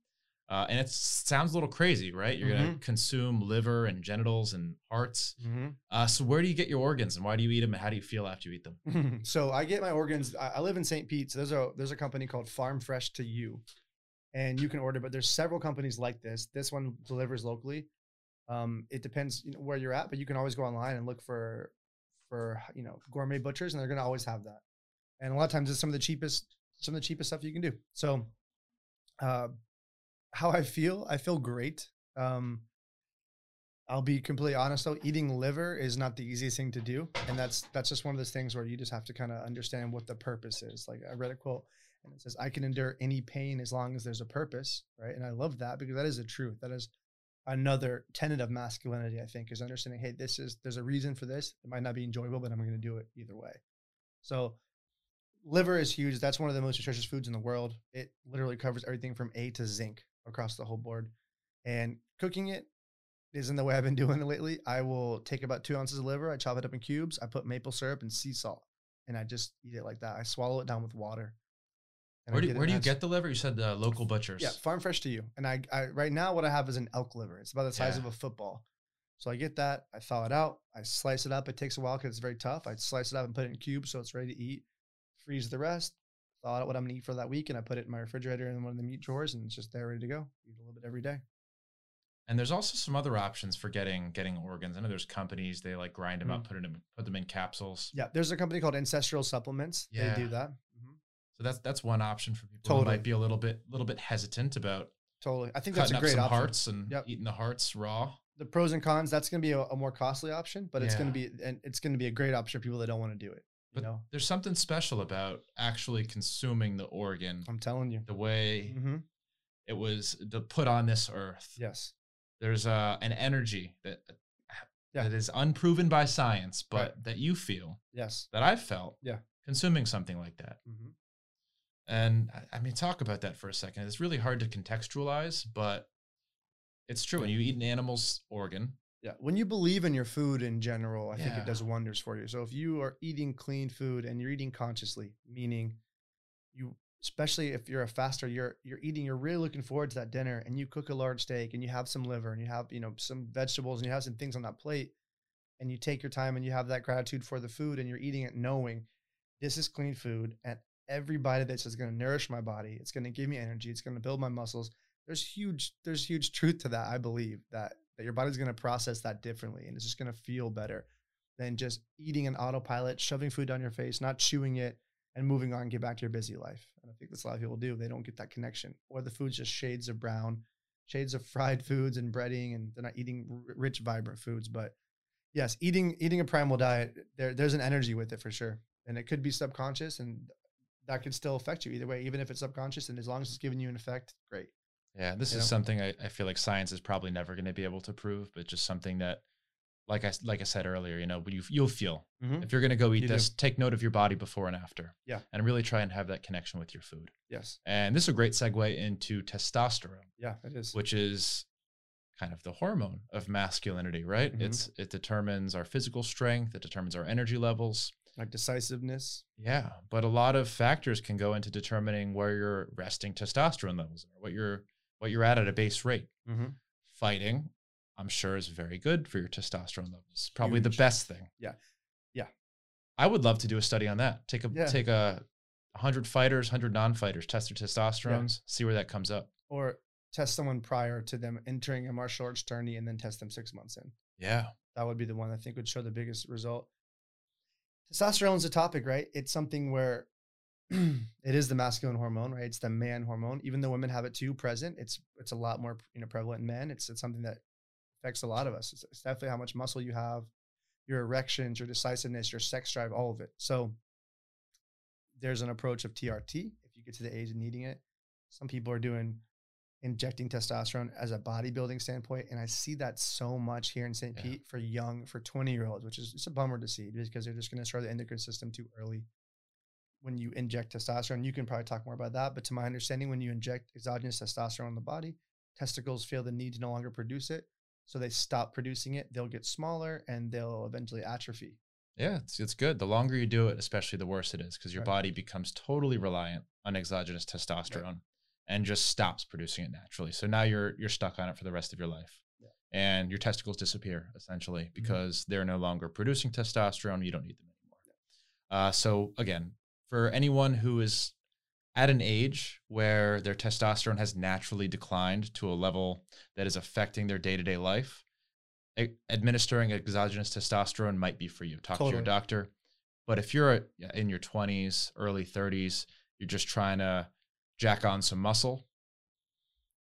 S1: Uh, and it sounds a little crazy, right? You're going to consume liver and genitals and hearts.
S2: Mm-hmm.
S1: Uh, so, where do you get your organs and why do you eat them and how do you feel after you eat them?
S2: so I get my organs. I, I live in St. Pete. So there's a there's a company called Farm Fresh to You, and you can order. But there's several companies like this. This one delivers locally. Um, it depends you know, where you're at, but you can always go online and look for for you know gourmet butchers, and they're gonna always have that. And a lot of times it's some of the cheapest some of the cheapest stuff you can do. So, uh, how I feel, I feel great. Um, I'll be completely honest though, eating liver is not the easiest thing to do. And that's that's just one of those things where you just have to kind of understand what the purpose is. Like I read a quote and it says, I can endure any pain as long as there's a purpose. Right. And I love that because that is the truth. That is another tenet of masculinity, I think, is understanding, hey, this is there's a reason for this. It might not be enjoyable, but I'm gonna do it either way. So liver is huge. That's one of the most nutritious foods in the world. It literally covers everything from A to zinc across the whole board. And cooking it isn't the way I've been doing it lately. I will take about two ounces of liver, I chop it up in cubes, I put maple syrup and sea salt, and I just eat it like that. I swallow it down with water.
S1: Where do, where do you get the liver? You said uh, local butchers.
S2: Yeah, farm fresh to you. And I, I right now what I have is an elk liver. It's about the size
S1: Yeah.
S2: of a football. So I get that, I thaw it out, I slice it up. It takes a while because it's very tough. I slice it up and put it in cubes so it's ready to eat. Freeze the rest. Thaw out what I'm gonna eat for that week, and I put it in my refrigerator in one of the meat drawers, and it's just there ready to go. Eat a little bit every day.
S1: And there's also some other options for getting getting organs. I know there's companies they like grind them up, put it in, put them in capsules.
S2: Yeah, there's a company called Ancestral Supplements. They do
S1: Yeah.
S2: that. Mhm.
S1: So that's that's one option for people who might be a little bit a little bit hesitant about
S2: Totally. I think that's a great option.
S1: hearts and
S2: Yep.
S1: eating the hearts raw.
S2: The pros and cons, that's going to be a, a more costly option, but it's going to be and it's going to be a great option for people that don't want to do it.
S1: But there's something special about actually consuming the organ
S2: I'm telling you.
S1: the way
S2: hmm
S1: it was the put on this earth.
S2: Yes.
S1: There's uh, an energy that
S2: Yeah.
S1: that is unproven by science, but
S2: Right.
S1: that you feel
S2: Yes.
S1: that I've felt
S2: Yeah.
S1: consuming something like that.
S2: hmm
S1: And I- I mean, talk about that for a second. It's really hard to contextualize, but it's true. When you eat an animal's organ,
S2: Yeah. When you believe in your food in general, I think it does wonders for you. So if you are eating clean food and you're eating consciously, meaning you especially if you're a faster, you're you're eating, you're really looking forward to that dinner and you cook a large steak and you have some liver and you have, you know, some vegetables and you have some things on that plate and you take your time and you have that gratitude for the food and you're eating it knowing this is clean food and every bite of this is going to nourish my body. It's going to give me energy. It's going to build my muscles. There's huge there's huge truth to that. I believe that that your body's going to process that differently and it's just going to feel better than just eating an autopilot, shoving food down your face, not chewing it and moving on, get back to your busy life. And I think that's a lot of people do. They don't get that connection or the food's just shades of brown, shades of fried foods and breading and they're not eating rich, vibrant foods. But yes, eating, eating a primal diet, there, there's an energy with it for sure. And it could be subconscious and that could still affect you either way, even if it's subconscious and as long as it's giving you an effect, great.
S1: Yeah, this is
S2: know?
S1: something I, I feel like science is probably never going to be able to prove, but just something that, like I like I said earlier, you know, you you'll feel if you're going to go eat
S2: You do.
S1: this, take note of your body before and after.
S2: Yeah.
S1: and really try and have that connection with your food.
S2: Yes.
S1: And this is a great segue into testosterone.
S2: Yeah, it is.
S1: which is kind of the hormone of masculinity, right?
S2: Mhm.
S1: It's it determines our physical strength, it determines our energy levels.
S2: like decisiveness.
S1: Yeah, but a lot of factors can go into determining where your resting testosterone levels are, what you're what you're at at a base rate.
S2: Mm-hmm.
S1: Fighting, I'm sure, is very good for your testosterone levels. Probably the best thing.
S2: Yeah. Yeah.
S1: I would love to do a study on that. Take a
S2: Yeah.
S1: take a hundred fighters, hundred non-fighters, test their testosterones, see where that comes up.
S2: Or test someone prior to them entering a martial arts tourney and then test them six months in.
S1: Yeah.
S2: That would be the one I think would show the biggest result. Testosterone is a topic, right? It's something where it is the masculine hormone, right? It's the man hormone. Even though women have it too present, it's it's a lot more you know prevalent in men. It's it's something that affects a lot of us. It's, it's definitely how much muscle you have, your erections, your decisiveness, your sex drive, all of it. So there's an approach of TRT if you get to the age of needing it. Some people are doing injecting testosterone as a bodybuilding standpoint. And I see that so much here in St.
S1: Yeah.
S2: Pete for young, for 20 year olds, which is it's a bummer to see because they're just going to start the endocrine system too early. When you inject testosterone, you can probably talk more about that. But to my understanding, when you inject exogenous testosterone in the body, testicles feel the need to no longer produce it. So they stop producing it. They'll get smaller and they'll eventually atrophy.
S1: Yeah, it's, it's good. The longer you do it, especially the worse it is because your
S2: Right.
S1: body becomes totally reliant on exogenous testosterone and just stops producing it naturally. So now you're you're stuck on it for the rest of your life.
S2: Yeah.
S1: And your testicles disappear essentially because they're no longer producing testosterone. You don't need them anymore. Uh, so again, for anyone who is at an age where their testosterone has naturally declined to a level that is affecting their day-to-day life, a- administering exogenous testosterone might be for you. Talk to your doctor. But if you're in your 20s, early 30s, you're just trying to jack on some muscle,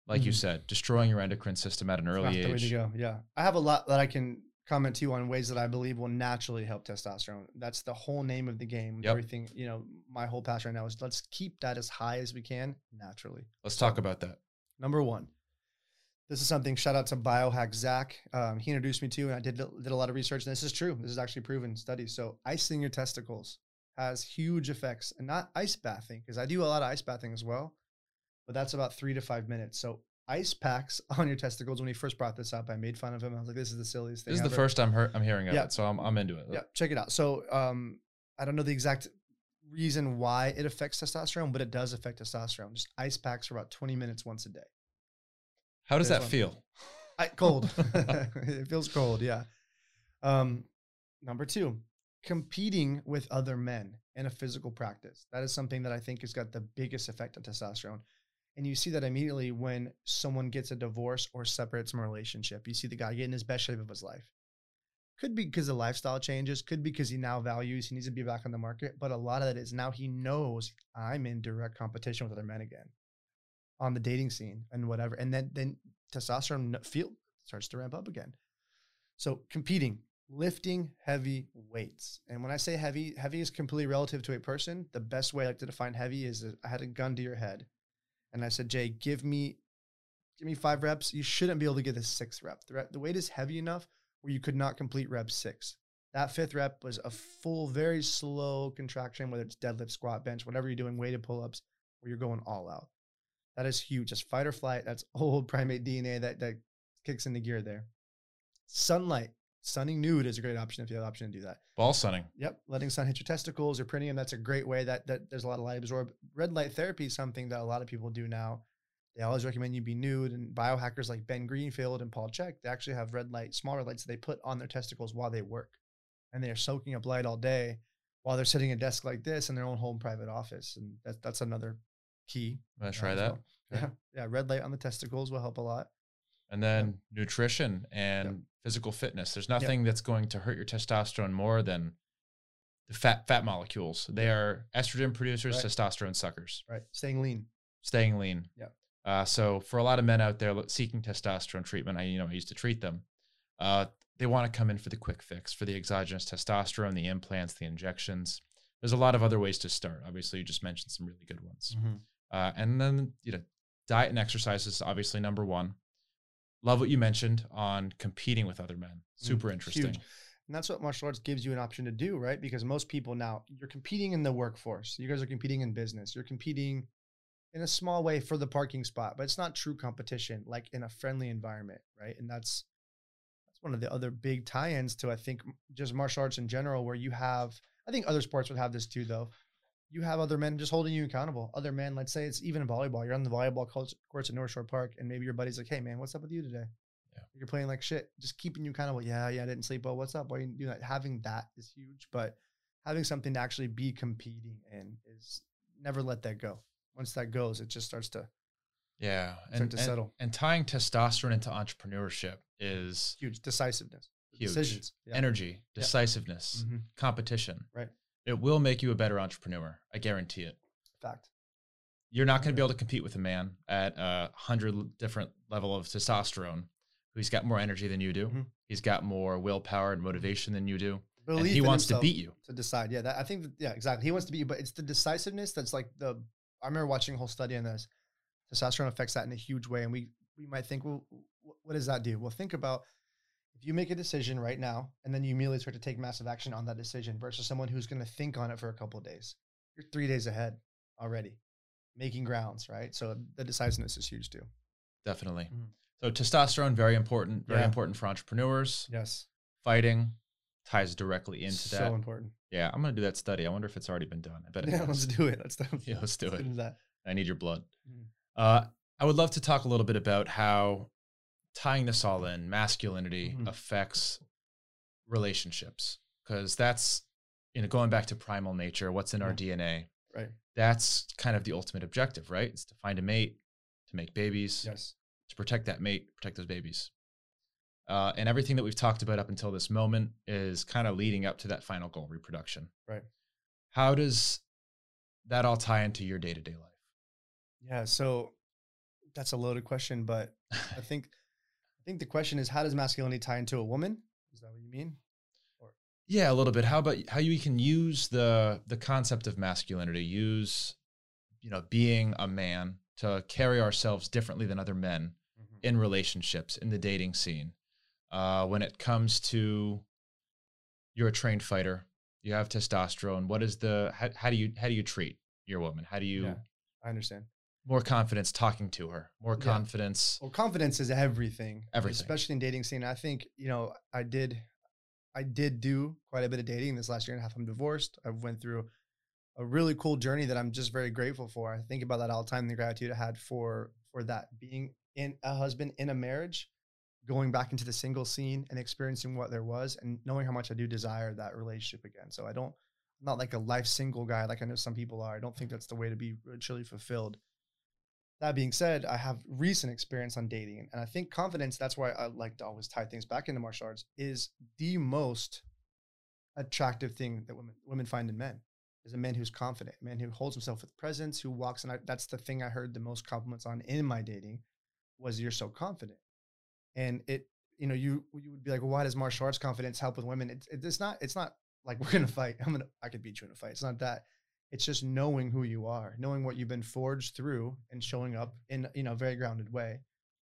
S1: like you
S2: Mhm.
S1: said, destroying your endocrine system at an early
S2: the way to
S1: age.
S2: go. Yeah. I have a lot that I can comment to you on ways that I believe will naturally help testosterone. That's the whole name of the game.
S1: Yep.
S2: Everything, you know, my whole passion right now is let's keep that as high as we can naturally.
S1: Let's talk about that.
S2: Number one, this is something shout out to biohack Zach. Um, he introduced me to, and I did did a lot of research. And this is true. This is actually proven studies. So icing your testicles has huge effects, and not ice bathing because I do a lot of ice bathing as well, but that's about three to five minutes. So ice packs on your testicles. When he first brought this up, I made fun of him. I was like, "This is the silliest thing."
S1: This is the
S2: ever.
S1: first time hear- I'm hearing of
S2: Yeah.
S1: it, so I'm, I'm into it.
S2: Yeah, check it out. So um, I don't know the exact reason why it affects testosterone, but it does affect testosterone. Just ice packs for about twenty minutes once a day.
S1: How does
S2: There's
S1: that
S2: one.
S1: feel?
S2: I, cold. it feels cold. Yeah. Um, number two, competing with other men in a physical practice. That is something that I think has got the biggest effect on testosterone. And you see that immediately when someone gets a divorce or separates from a relationship. You see the guy getting his best shape of his life. Could be because the lifestyle changes, could be because he now values, he needs to be back on the market. But a lot of that is now he knows I'm in direct competition with other men again on the dating scene and whatever. And then then testosterone feel starts to ramp up again. So competing, lifting heavy weights. And when I say heavy, heavy is completely relative to a person. The best way I like to define heavy is I had a gun to your head and I said, Jay, give me give me five reps. You shouldn't be able to get a sixth rep. The, the weight is heavy enough where you could not complete rep six. That fifth rep was a full, very slow contraction, whether it's deadlift, squat, bench, whatever you're doing, weighted pull-ups, where you're going all out. That is huge. That's fight or flight. That's old primate DNA that that kicks into gear there. Sunlight, sunning nude is a great option if you have the option to do that.
S1: Ball sunning.
S2: Yep, letting sun hit your testicles or printing them. That's a great way. That that there's a lot of light absorb. Red light therapy is something that a lot of people do now. They always recommend you be nude, and biohackers like Ben Greenfield and Paul Chek, they actually have red light, smaller lights that they put on their testicles while they work, and they are soaking up light all day while they're sitting at a desk like this in their own home private office, and that, that's another key. Uh,
S1: try that. Okay.
S2: Yeah, yeah, red light on the testicles will help a lot.
S1: And then nutrition and physical fitness. There's nothing that's going to hurt your testosterone more than the fat fat molecules. They are estrogen producers,
S2: Right.
S1: testosterone suckers.
S2: Right, staying lean.
S1: Staying lean.
S2: Yep.
S1: Uh, so for a lot of men out there seeking testosterone treatment, I you know I used to treat them. Uh, they want to come in for the quick fix, for the exogenous testosterone, the implants, the injections. There's a lot of other ways to start. Obviously, you just mentioned some really good ones. Uh, and then, you know, diet and exercise is obviously number one. Love what you mentioned on competing with other men. Super interesting.
S2: Mm, huge. And that's what martial arts gives you an option to do, right? Because most people now, you're competing in the workforce. You guys are competing in business. You're competing in a small way for the parking spot, but it's not true competition like in a friendly environment, right? And that's that's one of the other big tie-ins to I think just martial arts in general where you have I think other sports would have this too though. You have other men just holding you accountable. Other men, let's say it's even in volleyball. You're on the volleyball courts, courts at North Shore Park, and maybe your buddy's like, "Hey, man, what's up with you today?"
S1: Yeah.
S2: You're playing like shit, just keeping you kind accountable. Yeah, yeah, I didn't sleep well. What's up? Why you do that? Having that is huge, but having something to actually be competing in is never let that go. Once that goes, it just starts to
S1: Yeah.
S2: start
S1: And,
S2: to
S1: and,
S2: settle.
S1: and tying testosterone into entrepreneurship is
S2: Huge decisiveness,
S1: huge.
S2: decisions, yeah.
S1: Energy, decisiveness,
S2: Mhm.
S1: competition.
S2: Right.
S1: It will make you a better entrepreneur. I guarantee it.
S2: Fact.
S1: You're not going to be able to compete with a man at a hundred different level of testosterone who's got more energy than you do.
S2: Mhm.
S1: He's got more willpower and motivation than you do. and he wants to beat you.
S2: to decide. Yeah, that, I think. That, yeah, exactly. He wants to be, but it's the decisiveness that's like the. I remember watching a whole study on this. Testosterone affects that in a huge way. And we, we might think, well, what does that do? Well, think about if you make a decision right now and then you immediately start to take massive action on that decision versus someone who's going to think on it for a couple of days. You're three days ahead already, making grounds, right? So the decisiveness is huge too.
S1: Definitely. Mm. So testosterone, very important, very yeah. important for entrepreneurs.
S2: Yes.
S1: Fighting ties directly into so that.
S2: So important.
S1: Yeah, I'm gonna do that study. I wonder if it's already been done. I bet.
S2: Yeah, let's do it. Let's do it.
S1: Yeah, let's do let's it. Do I need your blood. Mm. Uh, I would love to talk a little bit about how tying this all in, masculinity mm. affects relationships, because that's you know going back to primal nature. What's in yeah. our DNA?
S2: Right.
S1: That's kind of the ultimate objective, right? It's to find a mate, to make babies.
S2: Yes
S1: to protect that mate, protect those babies. Uh, and everything that we've talked about up until this moment is kind of leading up to that final goal, reproduction.
S2: Right.
S1: How does that all tie into your day to day life?
S2: Yeah, so that's a loaded question, but I think I think the question is how does masculinity tie into a woman? Is that what you mean?
S1: Or yeah, a little bit. How about how you can use the the concept of masculinity, use you know being a man to carry ourselves differently than other men mm-hmm. in relationships in the dating scene uh, when it comes to you're a trained fighter you have testosterone what is the how, how do you how do you treat your woman how do you yeah,
S2: i understand
S1: more confidence talking to her more yeah. confidence
S2: well confidence is everything
S1: everything
S2: especially in dating scene i think you know i did i did do quite a bit of dating this last year and a half i'm divorced i went through a really cool journey that I'm just very grateful for. I think about that all the time. The gratitude I had for for that being in a husband in a marriage, going back into the single scene and experiencing what there was, and knowing how much I do desire that relationship again. So I don't, I'm not like a life single guy like I know some people are. I don't think that's the way to be truly fulfilled. That being said, I have recent experience on dating, and I think confidence. That's why I like to always tie things back into martial arts. Is the most attractive thing that women women find in men is a man who's confident, a man who holds himself with presence, who walks. And I, that's the thing I heard the most compliments on in my dating was you're so confident. And it, you know, you you would be like, well, why does martial arts confidence help with women? It's it's not it's not like we're gonna fight. I'm gonna I could beat you in a fight. It's not that. It's just knowing who you are, knowing what you've been forged through, and showing up in you know a very grounded way,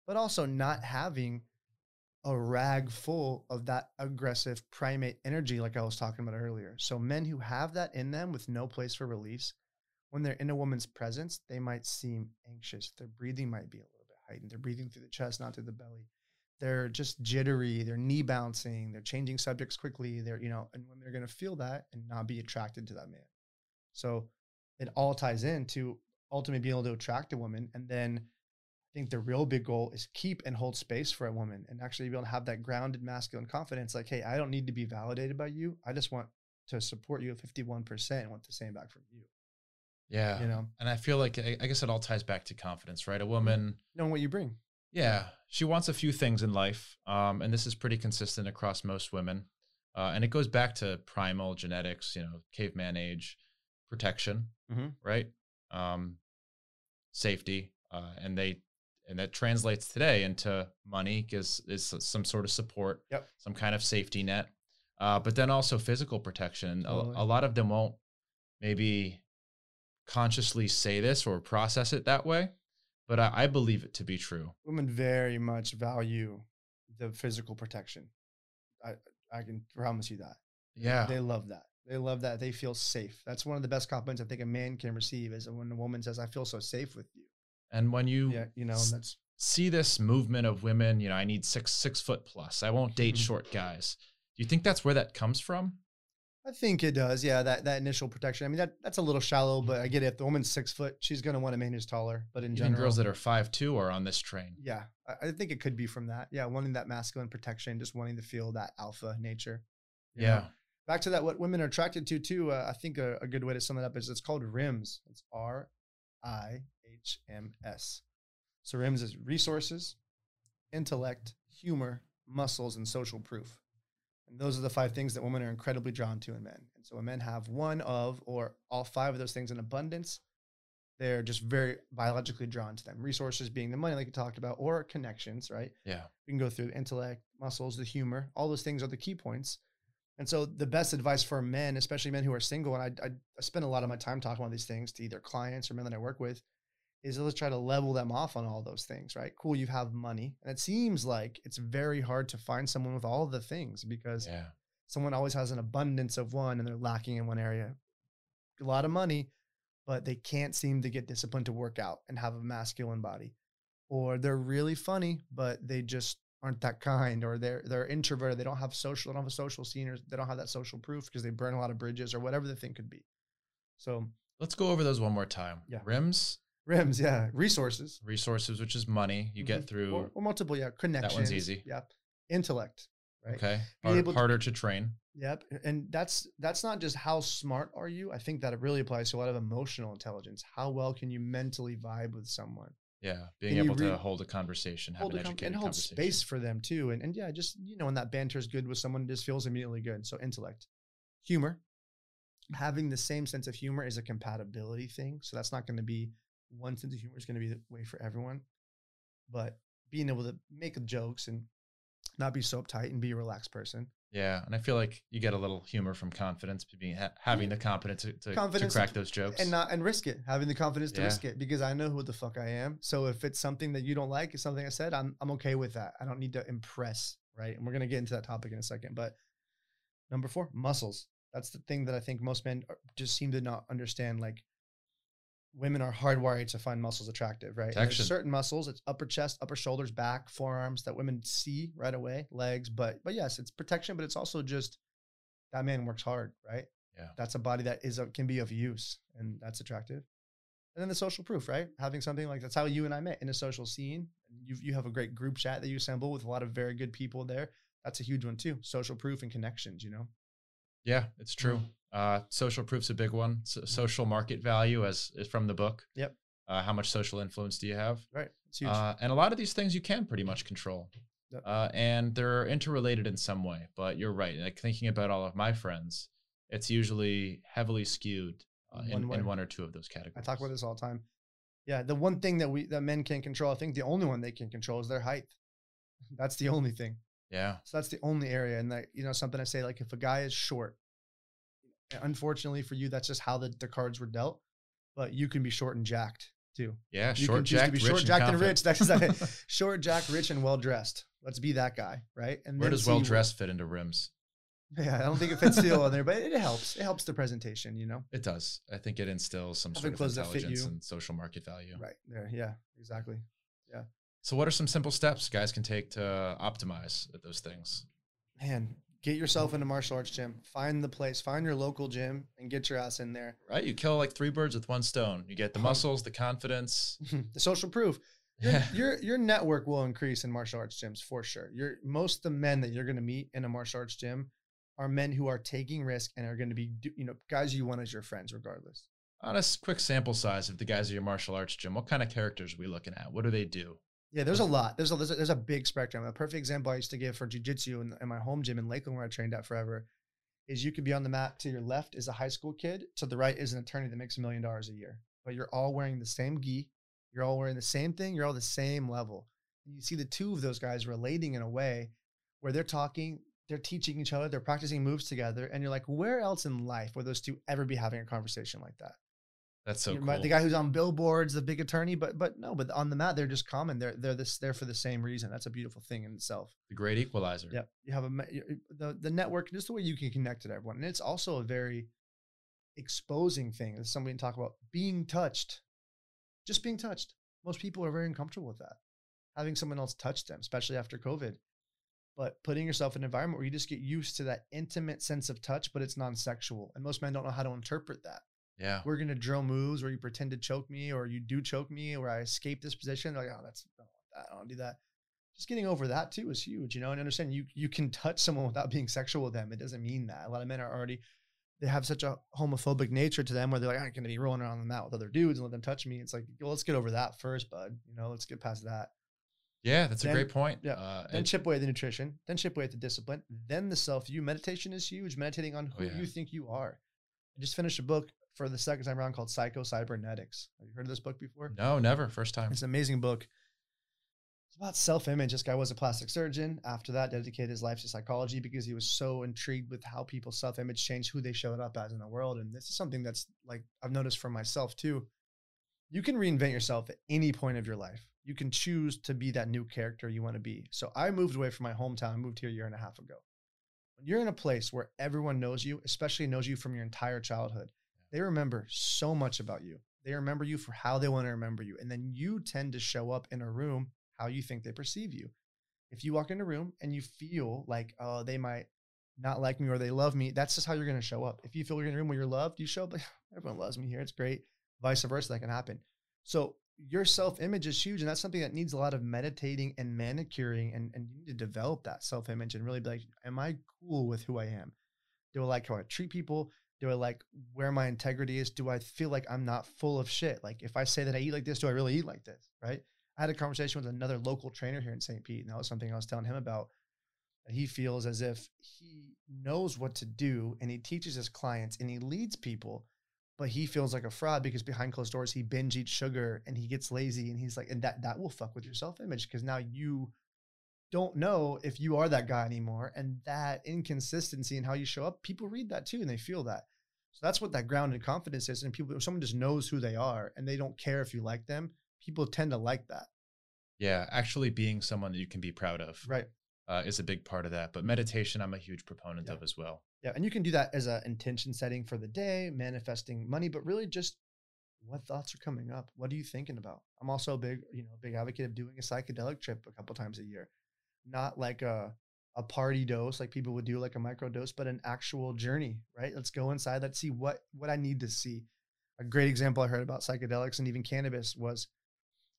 S2: but also not having a rag full of that aggressive primate energy, like I was talking about earlier. So, men who have that in them with no place for release, when they're in a woman's presence, they might seem anxious. Their breathing might be a little bit heightened. They're breathing through the chest, not through the belly. They're just jittery. They're knee bouncing. They're changing subjects quickly. They're, you know, and when they're going to feel that and not be attracted to that man. So, it all ties into ultimately being able to attract a woman and then I think the real big goal is keep and hold space for a woman and actually be able to have that grounded masculine confidence. Like, hey, I don't need to be validated by you. I just want to support you at 51% and want the same back from you.
S1: Yeah. You know, and I feel like, I guess it all ties back to confidence, right? A woman
S2: knowing what you bring.
S1: Yeah. She wants a few things in life. Um, and this is pretty consistent across most women. Uh, and it goes back to primal genetics, you know, caveman age, protection, mm-hmm. right? Um, safety. Uh, and they and that translates today into money is is some sort of support
S2: yep.
S1: some kind of safety net uh, but then also physical protection totally. a, a, lot of them won't maybe consciously say this or process it that way but I, I believe it to be true
S2: women very much value the physical protection i i can promise you that
S1: yeah
S2: they love that they love that they feel safe that's one of the best compliments i think a man can receive is when a woman says i feel so safe with you
S1: and when you
S2: yeah, you know, that's
S1: see this movement of women, you know, I need six six foot plus. I won't date mm-hmm. short guys. Do you think that's where that comes from?
S2: I think it does. Yeah, that that initial protection. I mean, that that's a little shallow, mm-hmm. but I get it. If the woman's six foot, she's going to want a man who's taller. But in Even general,
S1: girls that are five two are on this train.
S2: Yeah, I, I, think it could be from that. Yeah, wanting that masculine protection, just wanting to feel that alpha nature.
S1: Yeah. Know?
S2: Back to that, what women are attracted to too. Uh, I think a, a, good way to sum it up is it's called RIMS. It's R I H M S. So RIMS is resources, intellect, humor, muscles, and social proof. And those are the five things that women are incredibly drawn to in men. And so when men have one of or all five of those things in abundance, they're just very biologically drawn to them. Resources being the money, like you talked about, or connections, right?
S1: Yeah.
S2: We can go through intellect, muscles, the humor. All those things are the key points. And so the best advice for men, especially men who are single, and I, I, I spend a lot of my time talking about these things to either clients or men that I work with, is let's try to level them off on all those things, right? Cool, you have money. And it seems like it's very hard to find someone with all of the things because
S1: Yeah.
S2: someone always has an abundance of one and they're lacking in one area. A lot of money, but they can't seem to get disciplined to work out and have a masculine body. Or they're really funny, but they just aren't that kind, or they're they're introverted, they don't have social, they don't have a social scene, or they don't have that social proof because they burn a lot of bridges or whatever the thing could be. So
S1: Let's go over those one more time.
S2: Yeah.
S1: Rims,
S2: rims, yeah, resources.
S1: resources, which is money you get
S2: Mhm.
S1: through.
S2: or, or multiple, yeah, connections.
S1: That one's easy.
S2: Yeah. Intellect. Right.
S1: Okay. Hard-
S2: to-
S1: harder to train.
S2: Yep. And that's that's not just how smart are you. I think that it really applies to a lot of emotional intelligence. How well can you mentally vibe with someone?
S1: Yeah. Being
S2: you
S1: able to hold a conversation, have
S2: Hold
S1: an
S2: a com- and hold space for them too. And and yeah, just you know, when that banter is good with someone, it just feels immediately good. So intellect. Humor. Having the same sense of humor is a compatibility thing. So that's not going to be one sense of humor is going to be the way for everyone. But being able to make jokes and not be so uptight and be a relaxed person.
S1: Yeah. And I feel like you get a little humor from confidence, being ha- having the confidence to, to, to crack those jokes.
S2: and not and risk it having the confidence to
S1: Yeah.
S2: risk it because i know who the fuck i am so if it's something that you don't like it's something i said i'm, I'm okay with that i don't need to impress right and we're going to get into that topic in a second but number four muscles that's the thing that i think most men are- just seem to not understand like women are hardwired to find muscles attractive right? There's certain muscles it's upper chest upper shoulders back forearms that women see right away legs but but yes it's protection but it's also just that man works hard right?
S1: Yeah.
S2: that's a body that is a, can be of use and that's attractive. And then the social proof right? Having something like that's how you and i met in a social scene. You you have a great group chat that you assemble with a lot of very good people there. That's a huge one too social proof and connections you know
S1: Yeah, it's true. Uh, social proof's a big one. So social market value, as is from the book.
S2: Yep.
S1: Uh, how much social influence do you have?
S2: right it's huge
S1: Uh, and a lot of these things you can pretty much control.
S2: Yep.
S1: Uh, and they're interrelated in some way. But you're right. Like thinking about all of my friends, it's usually heavily skewed uh, in,
S2: way.
S1: in one or two of those categories.
S2: i talk about this all the time yeah the one thing that we that men can control i think the only one they can control is their height that's the only thing
S1: Yeah.
S2: So that's the only area. And that, you know, something I say, like if a guy is short, unfortunately for you, that's just how the, the cards were dealt. But you can be short and jacked too.
S1: Yeah.
S2: You
S1: Short, jacked,
S2: to be
S1: rich,
S2: short, jacked, and
S1: confident.
S2: rich. That's exactly short, jacked, rich, and well dressed. Let's be that guy, right? And
S1: Where does well dressed fit into rims?
S2: Yeah, I don't think it fits still on there, but it helps. It helps the presentation, you know.
S1: It does. I think it instills some
S2: Having
S1: sort of
S2: clothes that fit
S1: intelligence and social market value.
S2: Right there, yeah, exactly.
S1: So, what are some simple steps guys can take to uh, optimize at those things?
S2: Man, get yourself into martial arts gym. Find the place. Find your local gym and get your ass in there.
S1: Right? You kill like three birds with one stone. You get the muscles, the confidence.
S2: the social proof. Your,
S1: Yeah.
S2: your your network will increase in martial arts gyms for sure. Your most of the men that you're going to meet in a martial arts gym are men who are taking risk and are going to be you know guys you want as your friends regardless.
S1: On a quick sample size of the guys at your martial arts gym, what kind of characters are we looking at? What do they do?
S2: Yeah, there's a lot. There's a there's a, there's a big spectrum. A perfect example I used to give for jujitsu in, in my home gym in Lakeland where I trained at forever is you could be on the mat to your left is a high school kid, to the right is an attorney that makes a million dollars a year. But you're all wearing the same gi, you're all wearing the same thing, you're all the same level. And you see the two of those guys relating in a way where they're talking, they're teaching each other, they're practicing moves together, and you're like, where else in life would those two ever be having a conversation like that?
S1: That's so cool.
S2: might- The guy who's on billboards, the big attorney, but but no, but on the mat they're just common. They're they're this there for the same reason. That's a beautiful thing in itself.
S1: the great equalizer.
S2: Yep, you have a the the network, just the way you can connect to everyone, and it's also a very exposing thing. As somebody talk about being touched, just being touched. Most people are very uncomfortable with that, having someone else touch them, especially after COVID. But putting yourself in an environment where you just get used to that intimate sense of touch, but it's non-sexual, and most men don't know how to interpret that
S1: Yeah.
S2: we're gonna drill moves where you pretend to choke me or you do choke me or I escape this position. Like, oh, that's I don't that. I don't do that. Just getting over that too is huge, you know, and understand you you can touch someone without being sexual with them. It doesn't mean that. A lot of men are already they have such a homophobic nature to them where they're like, I'm gonna be rolling around the mat with other dudes and let them touch me. It's like, well, let's get over that first, bud. You know, let's get past that.
S1: Yeah, that's
S2: Then-
S1: a great point.
S2: yeah,
S1: Uh,
S2: Then chip away at the nutrition, then chip away at the discipline, then the self you. Meditation is huge. Meditating on
S1: Oh,
S2: who
S1: yeah.
S2: you think you are. I just finished a book for the second time around called Psycho Cybernetics. Have you heard of this book before?
S1: no, never. First time.
S2: It's an amazing book. It's about self image. This guy was a plastic surgeon. After that, dedicated his life to psychology because he was so intrigued with how people's self image changed who they showed up as in the world. And this is something that's like I've noticed for myself too. you can reinvent yourself at any point of your life. You can choose to be that new character you want to be. So I moved away from my hometown. I moved here a year and a half ago. When you're in a place where everyone knows you, especially knows you from your entire childhood, they remember so much about you. They remember you for how they want to remember you. And then you tend to show up in a room how you think they perceive you. If you walk in a room and you feel like, oh, they might not like me or they love me, that's just how you're going to show up. If you feel you're in a room where you're loved, you show up like, everyone loves me here. It's great. Vice versa, that can happen. So your self image is huge. And that's something that needs a lot of meditating and manicuring. And, and you need to develop that self image and really be like, am I cool with who I am? Do I like how I treat people? Do I like where my integrity is? Do I feel like I'm not full of shit? Like if I say that I eat like this, do I really eat like this? Right. I had a conversation with another local trainer here in St. Pete, and that was something I was telling him about. He feels as if he knows what to do and he teaches his clients and he leads people, but he feels like a fraud because behind closed doors he binge eats sugar and he gets lazy and he's like, and that that will fuck with your self image because now you don't know if you are that guy anymore. And that inconsistency in how you show up, people read that too and they feel that. So that's what that grounded confidence is. And people, if someone just knows who they are and they don't care if you like them, people tend to like that.
S1: Yeah, actually being someone that you can be proud of.
S2: Right.
S1: Uh, is a big part of that. But meditation, I'm a huge proponent
S2: Yeah.
S1: of as well.
S2: Yeah. And you can do that as an intention setting for the day, manifesting money, but really just what thoughts are coming up? What are you thinking about? I'm also a big, you know, big advocate of doing a psychedelic trip a couple times a year. Not like a a party dose like people would do like a micro dose, but an actual journey, right? Let's go inside, let's see what what I need to see. A great example I heard about psychedelics and even cannabis was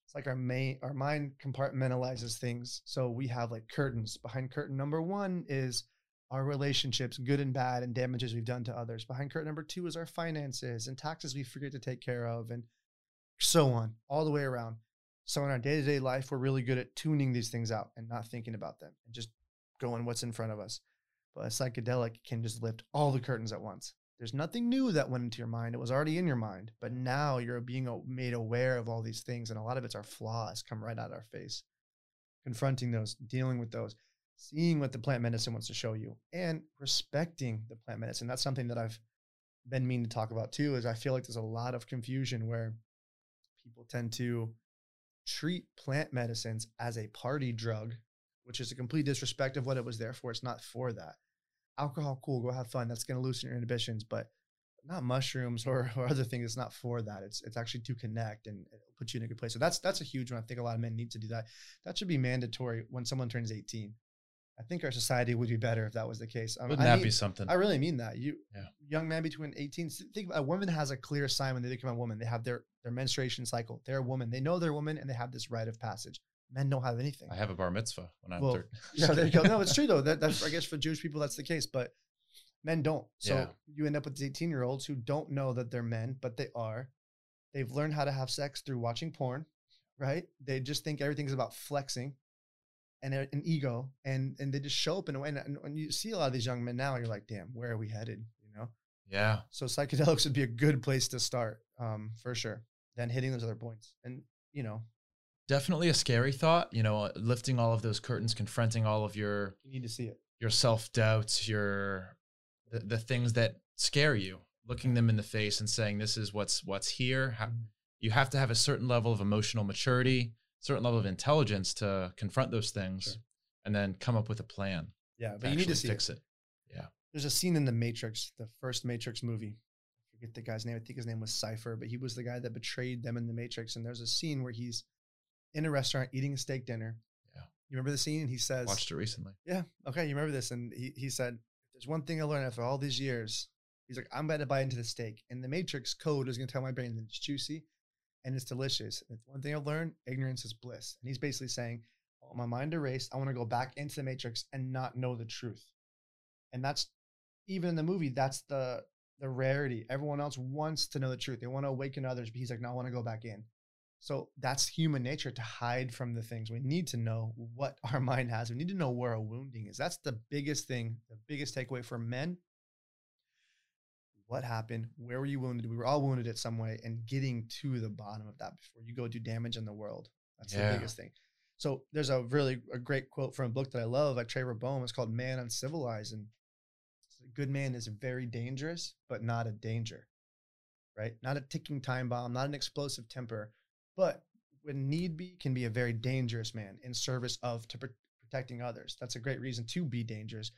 S2: it's like our main our mind compartmentalizes things. So we have like curtains. Behind curtain number 1 is our relationships, good and bad, and damages we've done to others. Behind curtain number two is our finances and taxes we forget to take care of, and so on, all the way around. So in our day to day life, we're really good at tuning these things out and not thinking about them and just going what's in front of us. But a psychedelic can just lift all the curtains at once. There's nothing new that went into your mind. It was already in your mind, but now you're being made aware of all these things, and a lot of it's our flaws come right out of our face. Confronting those, dealing with those, seeing what the plant medicine wants to show you and respecting the plant medicine that's something that i've been meaning to talk about too is i feel like there's a lot of confusion where people tend to treat plant medicines as a party drug which is a complete disrespect of what it was there for it's not for that alcohol cool go have fun that's going to loosen your inhibitions but not mushrooms or, or other things it's not for that it's it's actually to connect and it'll put you in a good place so that's that's a huge one i think a lot of men need to do that that should be mandatory when someone turns 18 I think our society would be better if that was the case. Um,
S1: Wouldn't
S2: I
S1: that
S2: mean-
S1: be something?
S2: I really mean that. You,
S1: Yeah.
S2: young man between 18, think about a woman has a clear sign when they become a woman. They have their their menstruation cycle. They're a woman. They know they're a woman and they have this rite of passage. Men don't have anything.
S1: I have a bar mitzvah when I'm
S2: Well,
S1: third.
S2: yeah, there you go. No, it's true though. That, that's I guess for Jewish people that's the case, but men don't. So
S1: Yeah.
S2: you end up with 18 year olds who don't know that they're men, but they are. They've learned how to have sex through watching porn, right? They just think everything's about flexing and an ego, and and they just show up in a way. And, and when you see a lot of these young men now, you're like, damn, where are we headed? You know.
S1: Yeah.
S2: So psychedelics would be a good place to start, um, for sure. Then hitting those other points, and you know,
S1: Definitely a scary thought, you know, lifting all of those curtains, confronting all of your
S2: you need to see it.
S1: your self-doubts, your the, the things that scare you, looking them in the face and saying this is what's what's here.
S2: Mhm.
S1: You have to have a certain level of emotional maturity, certain level of intelligence to confront those things
S2: Sure.
S1: and then come up with a plan.
S2: Yeah, but you need to see
S1: fix
S2: it.
S1: it.
S2: There's a scene in the Matrix, the first Matrix movie. I forget the guy's name. I think his name was Cypher, but he was the guy that betrayed them in the Matrix. And there's a scene where he's in a restaurant eating a steak dinner.
S1: Yeah.
S2: You remember the scene? And he says,
S1: Watched it recently.
S2: Yeah, okay, you remember this. And he, he said, there's one thing I learned after all these years, he's like, I'm about to bite into the steak. And the Matrix code is going to tell my brain that it's juicy and it's delicious. And one thing I've learned, ignorance is bliss. And he's basically saying, want my mind erased. I want to go back into the Matrix and not know the truth. And that's even in the movie, that's the the rarity. Everyone else wants to know the truth. They want to awaken others, but he's like, no, I want to go back in. So that's human nature to hide from the things. We need to know what our mind has. We need to know where our wounding is. That's the biggest thing, the biggest takeaway for men. What happened? Where were you wounded? We were all wounded at some way, and getting to the bottom of that before you go do damage in the world. That's
S1: Yeah.
S2: the biggest thing. So there's a really a great quote from a book that I love by Trevor Boehm. It's called "Man Uncivilized," and a good man is very dangerous, but not a danger. right? Not a ticking time bomb, not an explosive temper, but when need be, can be a very dangerous man in service of to pr- protecting others. That's a great reason to be dangerous,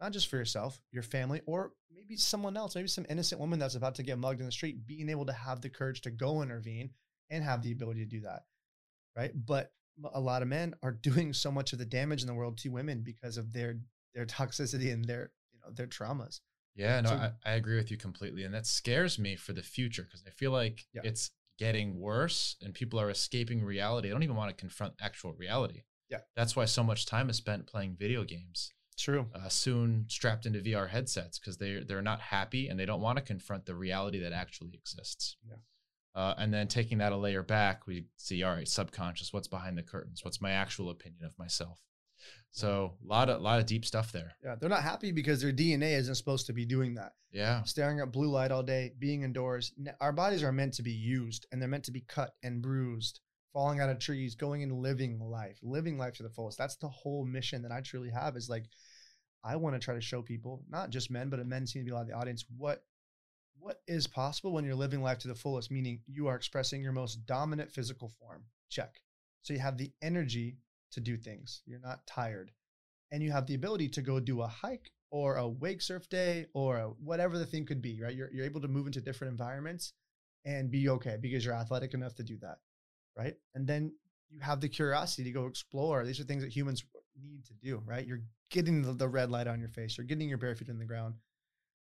S2: not just for yourself, your family, or maybe someone else, maybe some innocent woman that's about to get mugged in the street, being able to have the courage to go intervene and have the ability to do that, right? But a lot of men are doing so much of the damage in the world to women because of their their toxicity and their you know their traumas.
S1: Yeah, no, I, I agree with you completely. And that scares me for the future because I feel like
S2: Yeah.
S1: it's getting worse and people are escaping reality. I don't even want to confront actual reality.
S2: Yeah.
S1: That's why so much time is spent playing video games,
S2: True.
S1: uh, soon strapped into VR headsets because they're, they're not happy and they don't want to confront the reality that actually exists.
S2: Yeah.
S1: Uh, and then taking that a layer back, we see, all right, subconscious, what's behind the curtains? What's my actual opinion of myself? So a lot of, lot of deep stuff there.
S2: Yeah, they're not happy because their DNA isn't supposed to be doing that.
S1: Yeah.
S2: Staring at blue light all day, being indoors. Our bodies are meant to be used and they're meant to be cut and bruised, falling out of trees, going and living life, living life to the fullest. That's the whole mission that I truly have is like, I want to try to show people, not just men, but men seem to be a lot of the audience, what what is possible when you're living life to the fullest, meaning you are expressing your most dominant physical form. Check. So you have the energy to do things. You're not tired. And you have the ability to go do a hike or a wake surf day or a, whatever the thing could be, right? You're, you're able to move into different environments and be okay because you're athletic enough to do that, right? And then you have the curiosity to go explore. These are things that humans need to do, right? You're getting the, the red light on your face, you're getting your bare feet in the ground.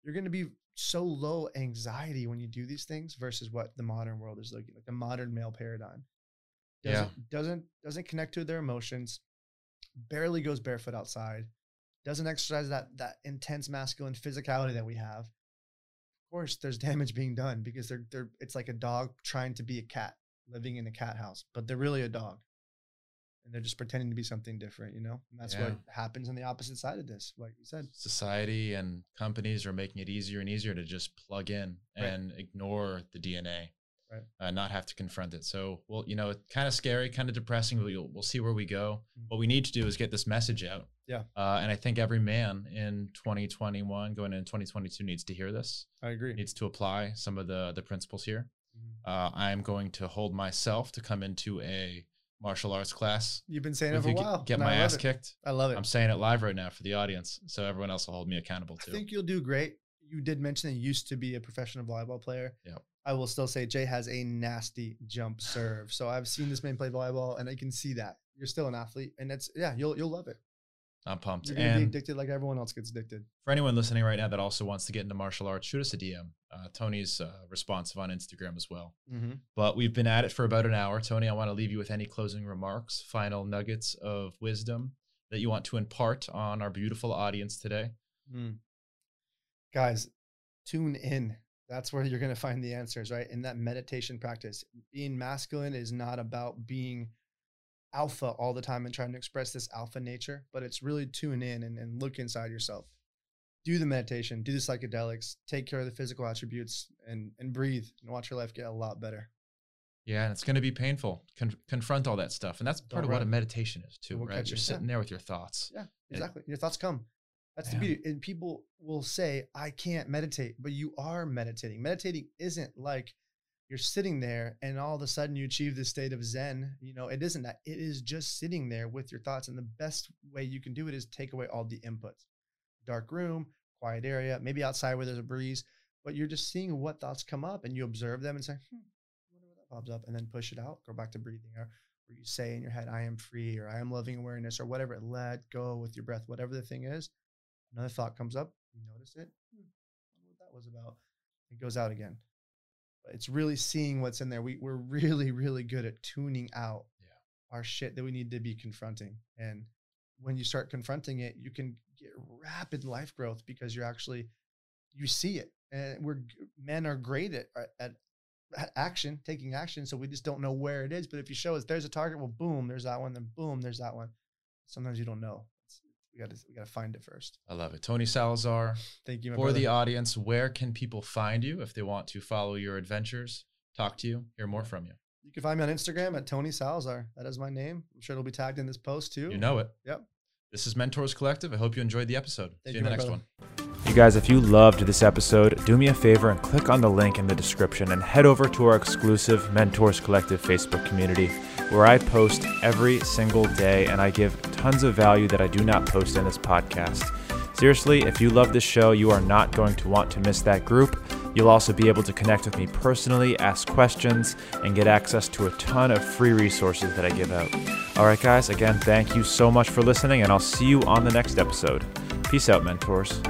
S2: You're going to be so low anxiety when you do these things versus what the modern world is looking like, the modern male paradigm. Doesn't, doesn't doesn't connect to their emotions, barely goes barefoot outside, doesn't exercise that that intense masculine physicality that we have. Of course, there's damage being done because they're they're it's like a dog trying to be a cat living in a cat house, but they're really a dog. And they're just pretending to be something different, you know? And that's
S1: Yeah.
S2: what happens on the opposite side of this, like you said.
S1: society and companies are making it easier and easier to just plug in
S2: Right.
S1: and ignore the DNA,
S2: Right.
S1: uh, not have to confront it. So, well, you know, it's kind of scary, kind of depressing. But we'll, we'll see where we go.
S2: Mhm.
S1: What we need to do is get this message out.
S2: Yeah.
S1: Uh, and I think every man in 2021 going into 2022 needs to hear this.
S2: I agree.
S1: Needs to apply some of the the principles here.
S2: Mhm.
S1: Uh, I am going to hold myself to come into a martial arts class.
S2: You've been saying it for a
S1: you, get-
S2: while.
S1: Get my ass
S2: it.
S1: kicked.
S2: I love it.
S1: I'm saying it live right now for the audience, so everyone else will hold me accountable
S2: I think you'll do great. You did mention that you used to be a professional volleyball player.
S1: Yep.
S2: I will still say Jay has a nasty jump serve. So I've seen this man play volleyball and I can see that. You're still an athlete. And it's yeah, you'll you'll love it.
S1: I'm pumped.
S2: You're gonna be
S1: And
S2: addicted like everyone else gets addicted.
S1: for anyone listening right now that also wants to get into martial arts, shoot us a DM. Uh, Tony's uh, responsive on Instagram as well.
S2: Mm-hmm.
S1: But we've been at it for about an hour. Tony, I want to leave you with any closing remarks, final nuggets of wisdom that you want to impart on our beautiful audience today.
S2: Mm. Guys, tune in. That's where you're going to find the answers, right? In that meditation practice. Being masculine is not about being alpha all the time and trying to express this alpha nature, but it's really tune in and, and look inside yourself. Do the meditation, do the psychedelics, take care of the physical attributes, and and breathe and watch your life get a lot better.
S1: Yeah, and it's going to be painful. Con- confront all that stuff. And that's part
S2: Don't
S1: of what a meditation is, too,
S2: won't
S1: right? You're
S2: you. Yeah.
S1: sitting there with your thoughts.
S2: Yeah,
S1: Yeah.
S2: exactly. Your thoughts come. That's the beauty. And people will say, I can't meditate, but you are meditating. Meditating isn't like you're sitting there and all of a sudden you achieve this state of Zen. You know, it isn't that. It is just sitting there with your thoughts. And the best way you can do it is take away all the inputs. Dark room, quiet area, maybe outside where there's a breeze, but you're just seeing what thoughts come up and you observe them and say, hmm, I wonder what that pops up, and then push it out, go back to breathing. Or where you say in your head, I am free, or I am loving awareness, or whatever. Let go with your breath, whatever the thing is. Another thought comes up, you notice it. Hmm, what that was about. It goes out again. But it's really seeing what's in there. We, we're really, really good at tuning out
S1: Yeah.
S2: our shit that we need to be confronting. And when you start confronting it, you can get rapid life growth because you're actually, you see it. And we're, men are great at, at, at action, taking action. So we just don't know where it is. But if you show us there's a target, well, boom, there's that one, then boom, there's that one. Sometimes you don't know. We got to we got to find it first.
S1: I love it. Tony Salazar,
S2: Thank you
S1: for the audience, where can people find you if they want to follow your adventures, talk to you, hear more from you?
S2: You can find me on Instagram at Tony Salazar. That is my name. I'm sure it'll be tagged in this post too.
S1: You know it.
S2: Yep.
S1: This is Mentors Collective. I hope you enjoyed the episode.
S2: Thank
S1: See you in the next
S2: brother.
S1: one. You guys, if you loved this episode, do me a favor and click on the link in the description and head over to our exclusive Mentors Collective Facebook community where I post every single day and I give tons of value that I do not post in this podcast. Seriously, if you love this show, you are not going to want to miss that group. You'll also be able to connect with me personally, ask questions, and get access to a ton of free resources that I give out. All right, guys, again, thank you so much for listening, and I'll see you on the next episode. Peace out, mentors.